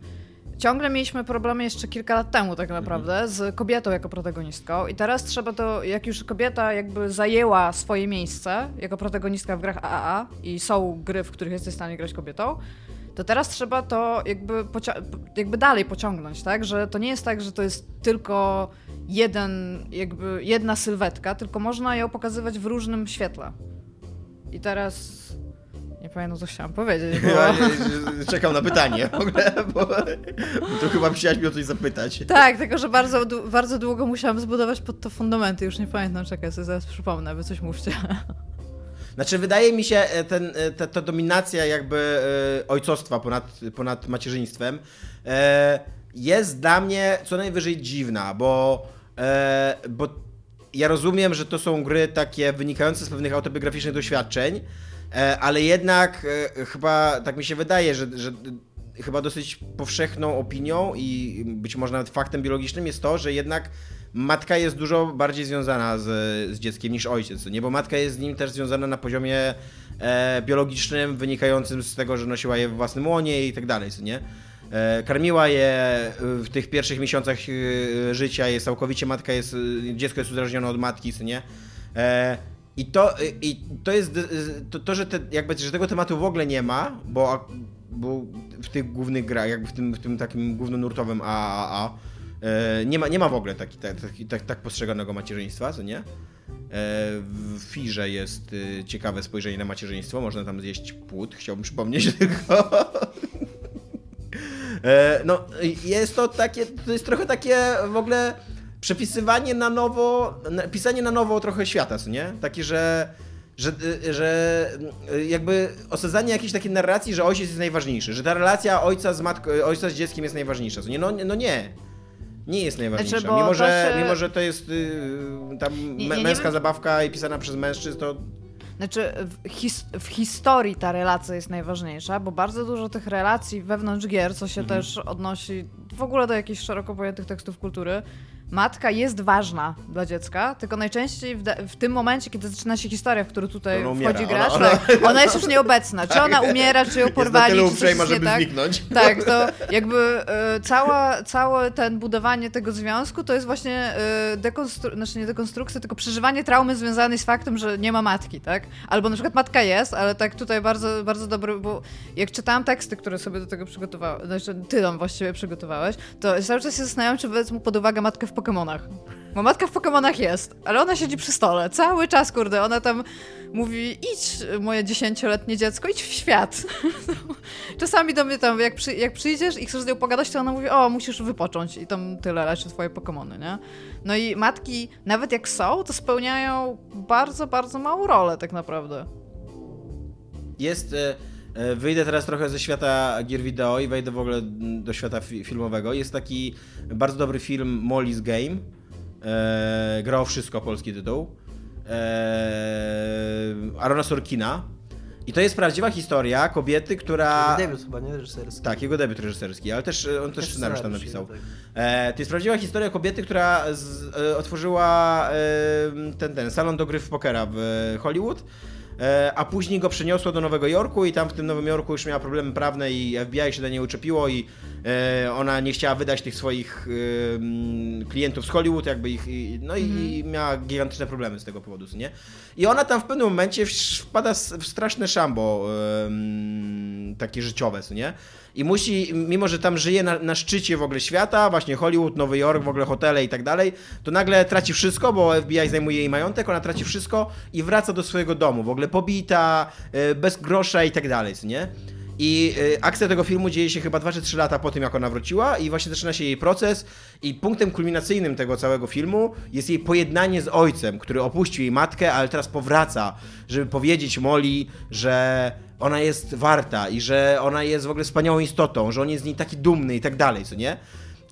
ciągle mieliśmy problemy jeszcze kilka lat temu tak naprawdę z kobietą jako protagonistką i teraz trzeba to, jak już kobieta jakby zajęła swoje miejsce jako protagonistka w grach AAA i są gry, w których jesteś w stanie grać kobietą, to teraz trzeba to jakby, jakby dalej pociągnąć, tak? Że to nie jest tak, że to jest tylko jeden, jakby jedna sylwetka, tylko można ją pokazywać w różnym świetle. I teraz nie pamiętam, co chciałam powiedzieć, bo... Ja czekam na pytanie w ogóle, bo, bo tu chyba chciałaś mi o coś zapytać. Tak, tylko że bardzo, bardzo długo musiałam zbudować pod to fundamenty, już nie pamiętam, czekaj, sobie zaraz przypomnę, wy coś mówcie. Znaczy, wydaje mi się, e, ten, e, ta, ta dominacja jakby e, ojcostwa ponad, ponad macierzyństwem jest dla mnie co najwyżej dziwna, bo, bo ja rozumiem, że to są gry takie wynikające z pewnych autobiograficznych doświadczeń, ale jednak chyba, tak mi się wydaje, że, że chyba dosyć powszechną opinią i być może nawet faktem biologicznym jest to, że jednak matka jest dużo bardziej związana z, z dzieckiem niż ojciec, nie? Bo matka jest z nim też związana na poziomie e, biologicznym, wynikającym z tego, że nosiła je w własnym łonie i tak dalej, nie? E, karmiła je w tych pierwszych miesiącach e, życia, jest całkowicie matka jest, e, dziecko jest uzależnione od matki, nie? E, i to, I to jest to, to że, te, jakby, że tego tematu w ogóle nie ma, bo, bo w tych głównych grach, jakby w tym, w tym takim głównonurtowym AAA, e, nie ma, nie ma w ogóle taki, tak, tak, tak, postrzeganego macierzyństwa, co nie? E, w Firze jest e, ciekawe spojrzenie na macierzyństwo, można tam zjeść płód, chciałbym przypomnieć <laughs> tylko. E, No, jest to takie, to jest trochę takie w ogóle przepisywanie na nowo, pisanie na nowo trochę świata, co nie? Takie, że, że, że jakby osadzanie jakiejś takiej narracji, że ojciec jest najważniejszy, że ta relacja ojca z matką, ojca z dzieckiem jest najważniejsza? No, no nie. Nie jest najważniejsza. Znaczy, mimo, to że, się- mimo, że to jest y, tam Nie- nie męska wiem- zabawka i pisana przez mężczyzn, to Znaczy, w, his w historii ta relacja jest najważniejsza, bo bardzo dużo tych relacji wewnątrz gier, co się też odnosi w ogóle do jakichś szeroko pojętych tekstów kultury, matka jest ważna dla dziecka, tylko najczęściej w, w tym momencie, kiedy zaczyna się historia, w którą tutaj Ona umiera. wchodzi gracz, Ona- tak, ona jest już nieobecna. Czy ona umiera, czy ją jest na porwali, tyle uprzejma, żeby tak. zniknąć. Tak, to jakby e, cała, całe ten budowanie tego związku to jest właśnie e, dekonstru- znaczy nie dekonstrukcja, tylko przeżywanie traumy związanej z faktem, że nie ma matki, tak? Albo na przykład matka jest, ale tak tutaj bardzo, bardzo dobry, bo jak czytałam teksty, które sobie do tego przygotowałam, znaczy ty tam właściwie przygotowałeś, to cały czas się zastanawiam, czy wezmę pod uwagę matkę w Pokemonach. Bo matka w Pokemonach jest, ale ona siedzi przy stole. Cały czas, kurde, ona tam mówi, idź moje dziesięcioletnie dziecko, idź w świat. <laughs> Czasami do mnie tam, jak, przy, jak przyjdziesz i chcesz z nią pogadać, to ona mówi, o, musisz wypocząć i tam tyle leczy twoje Pokemony, nie? No i matki, nawet jak są, to spełniają bardzo, bardzo małą rolę tak naprawdę. Jest... E, wyjdę teraz trochę ze świata gier wideo i wejdę w ogóle do świata fi filmowego. Jest taki bardzo dobry film Molly's Game. E, grał wszystko, polski tytuł. E, Arona Sorkina. I to jest prawdziwa historia kobiety, która... Debiut chyba, nie? Reżyserski. Tak, jego debiut reżyserski, ale też on też scenariusz tam napisał. Tak. E, to jest prawdziwa historia kobiety, która z, e, otworzyła e, ten, ten salon do gry w pokera w Hollywood, e, a później go przeniosła do Nowego Jorku i tam w tym Nowym Jorku już miała problemy prawne i FBI się do niej uczepiło i e, ona nie chciała wydać tych swoich e, klientów z Hollywood, jakby ich, no i, i miała gigantyczne problemy z tego powodu, nie? I ona tam w pewnym momencie wpada w straszne szambo e, takie życiowe, nie? I musi, mimo że tam żyje na, na szczycie w ogóle świata, właśnie Hollywood, Nowy Jork, w ogóle hotele i tak dalej, to nagle traci wszystko, bo FBI zajmuje jej majątek, ona traci wszystko i wraca do swojego domu, w ogóle pobita, e, bez grosza i tak dalej, nie? I y, akcja tego filmu dzieje się chyba 2 czy 3 lata po tym, jak ona wróciła, i właśnie zaczyna się jej proces. I punktem kulminacyjnym tego całego filmu jest jej pojednanie z ojcem, który opuścił jej matkę, ale teraz powraca, żeby powiedzieć Molly, że ona jest warta i że ona jest w ogóle wspaniałą istotą, że on jest z niej taki dumny i tak dalej, co nie?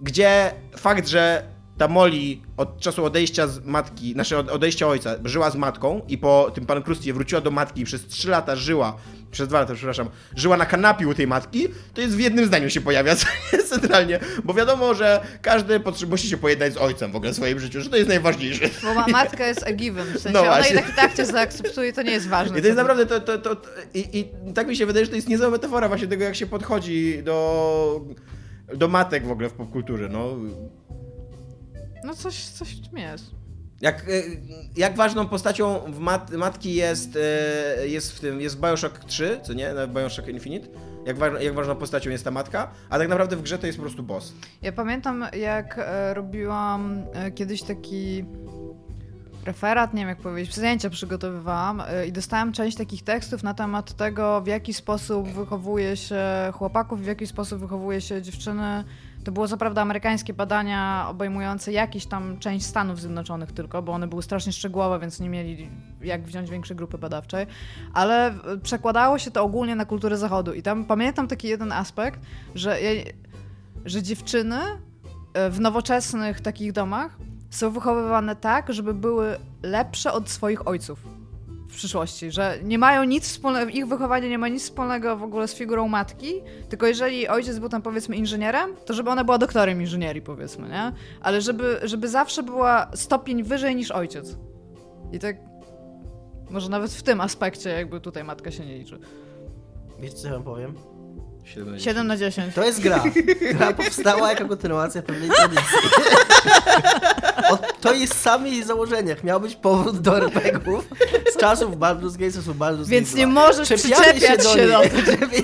Gdzie fakt, że ta Molly od czasu odejścia z matki, znaczy od odejścia ojca, żyła z matką i po tym pan Krustie wróciła do matki i przez 3 lata żyła, przez 2 lata, przepraszam, żyła na kanapie u tej matki, to jest w jednym zdaniu się pojawia <laughs> centralnie, bo wiadomo, że każdy musi się pojednać z ojcem w ogóle w swoim życiu, że to jest najważniejsze. Bo ma, matka jest a given, w sensie No ona i tak i tak cię zaakceptuje, to nie jest ważne. I to jest naprawdę, to, to, to, i, i tak mi się wydaje, że to jest niezła metafora właśnie tego, jak się podchodzi do, do matek w ogóle w popkulturze, no. No coś, coś w tym jest. Jak, e, jak ważną postacią w mat, matki jest, e, jest w tym, jest w Bioshock 3, co nie? Na Bioshock Infinite. Jak, wa- jak ważną postacią jest ta matka, a tak naprawdę w grze to jest po prostu boss. Ja pamiętam, jak e, robiłam e, kiedyś taki referat, nie wiem jak powiedzieć, zajęcia przygotowywałam e, i dostałam część takich tekstów na temat tego, w jaki sposób wychowuje się chłopaków, w jaki sposób wychowuje się dziewczyny. To było co prawda amerykańskie badania obejmujące jakieś tam część Stanów Zjednoczonych tylko, bo one były strasznie szczegółowe, więc nie mieli jak wziąć większej grupy badawczej, ale e, przekładało się to ogólnie na kulturę zachodu. I tam pamiętam taki jeden aspekt, że że dziewczyny e, w nowoczesnych takich domach są wychowywane tak, żeby były lepsze od swoich ojców w przyszłości, że nie mają nic wspólnego, ich wychowanie nie ma nic wspólnego w ogóle z figurą matki, tylko jeżeli ojciec był tam powiedzmy inżynierem, to żeby ona była doktorem inżynierii powiedzmy, nie? Ale żeby, żeby zawsze była stopień wyżej niż ojciec. I tak może nawet w tym aspekcie jakby tutaj matka się nie liczy. Wiecie co ja wam powiem? 7 na 10. To jest gra, <laughs> która powstała jako kontynuacja pewnej tradycji. <laughs> O, to jest samych jej założeniach. Miał być powrót do RPGów z czasów Baldur's Gate, z czasów Baldur's Gate Więc 2. nie możesz przyczepiać się do niej. <laughs> Czepianie-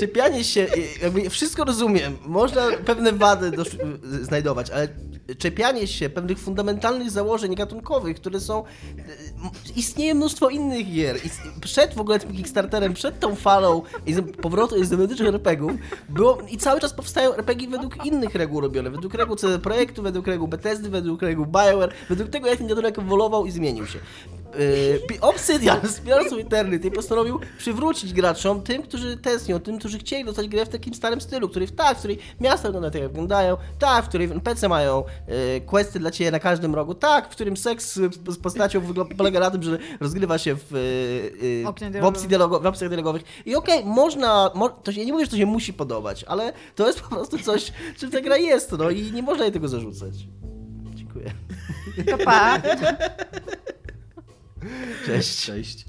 Czepianie się, jakby wszystko rozumiem, można pewne wady do, znajdować, ale czepianie się pewnych fundamentalnych założeń gatunkowych, które są... Istnieje mnóstwo innych gier. Przed w ogóle tym Kickstarterem, przed tą falą powrotu izometrycznych RPGów było i cały czas powstają RPG według innych reguł robione, według reguł CD Projektu, według reguł Bethesdy, według reguł BioWare, według tego jak ten gatunek ewoluował i zmienił się. Yy, Obsidian, zbiorcą Eternity, postanowił przywrócić graczom, tym, którzy tęsknią, tym, którzy chcieli dostać grę w takim starym stylu, który tak, w której miasta wyglądają tak, jak wyglądają, tak, w której NPC mają yy, questy dla ciebie na każdym rogu, tak, w którym seks z z postacią polega na tym, że rozgrywa się w, yy, w opcji dialogo- w opcjach dialogowych. I okej, można, mo to się, nie mówię, że to się musi podobać, ale to jest po prostu coś, czym ta gra jest, no i nie można jej tego zarzucać. Dziękuję. To pa. <laughs> Cześć. Cześć.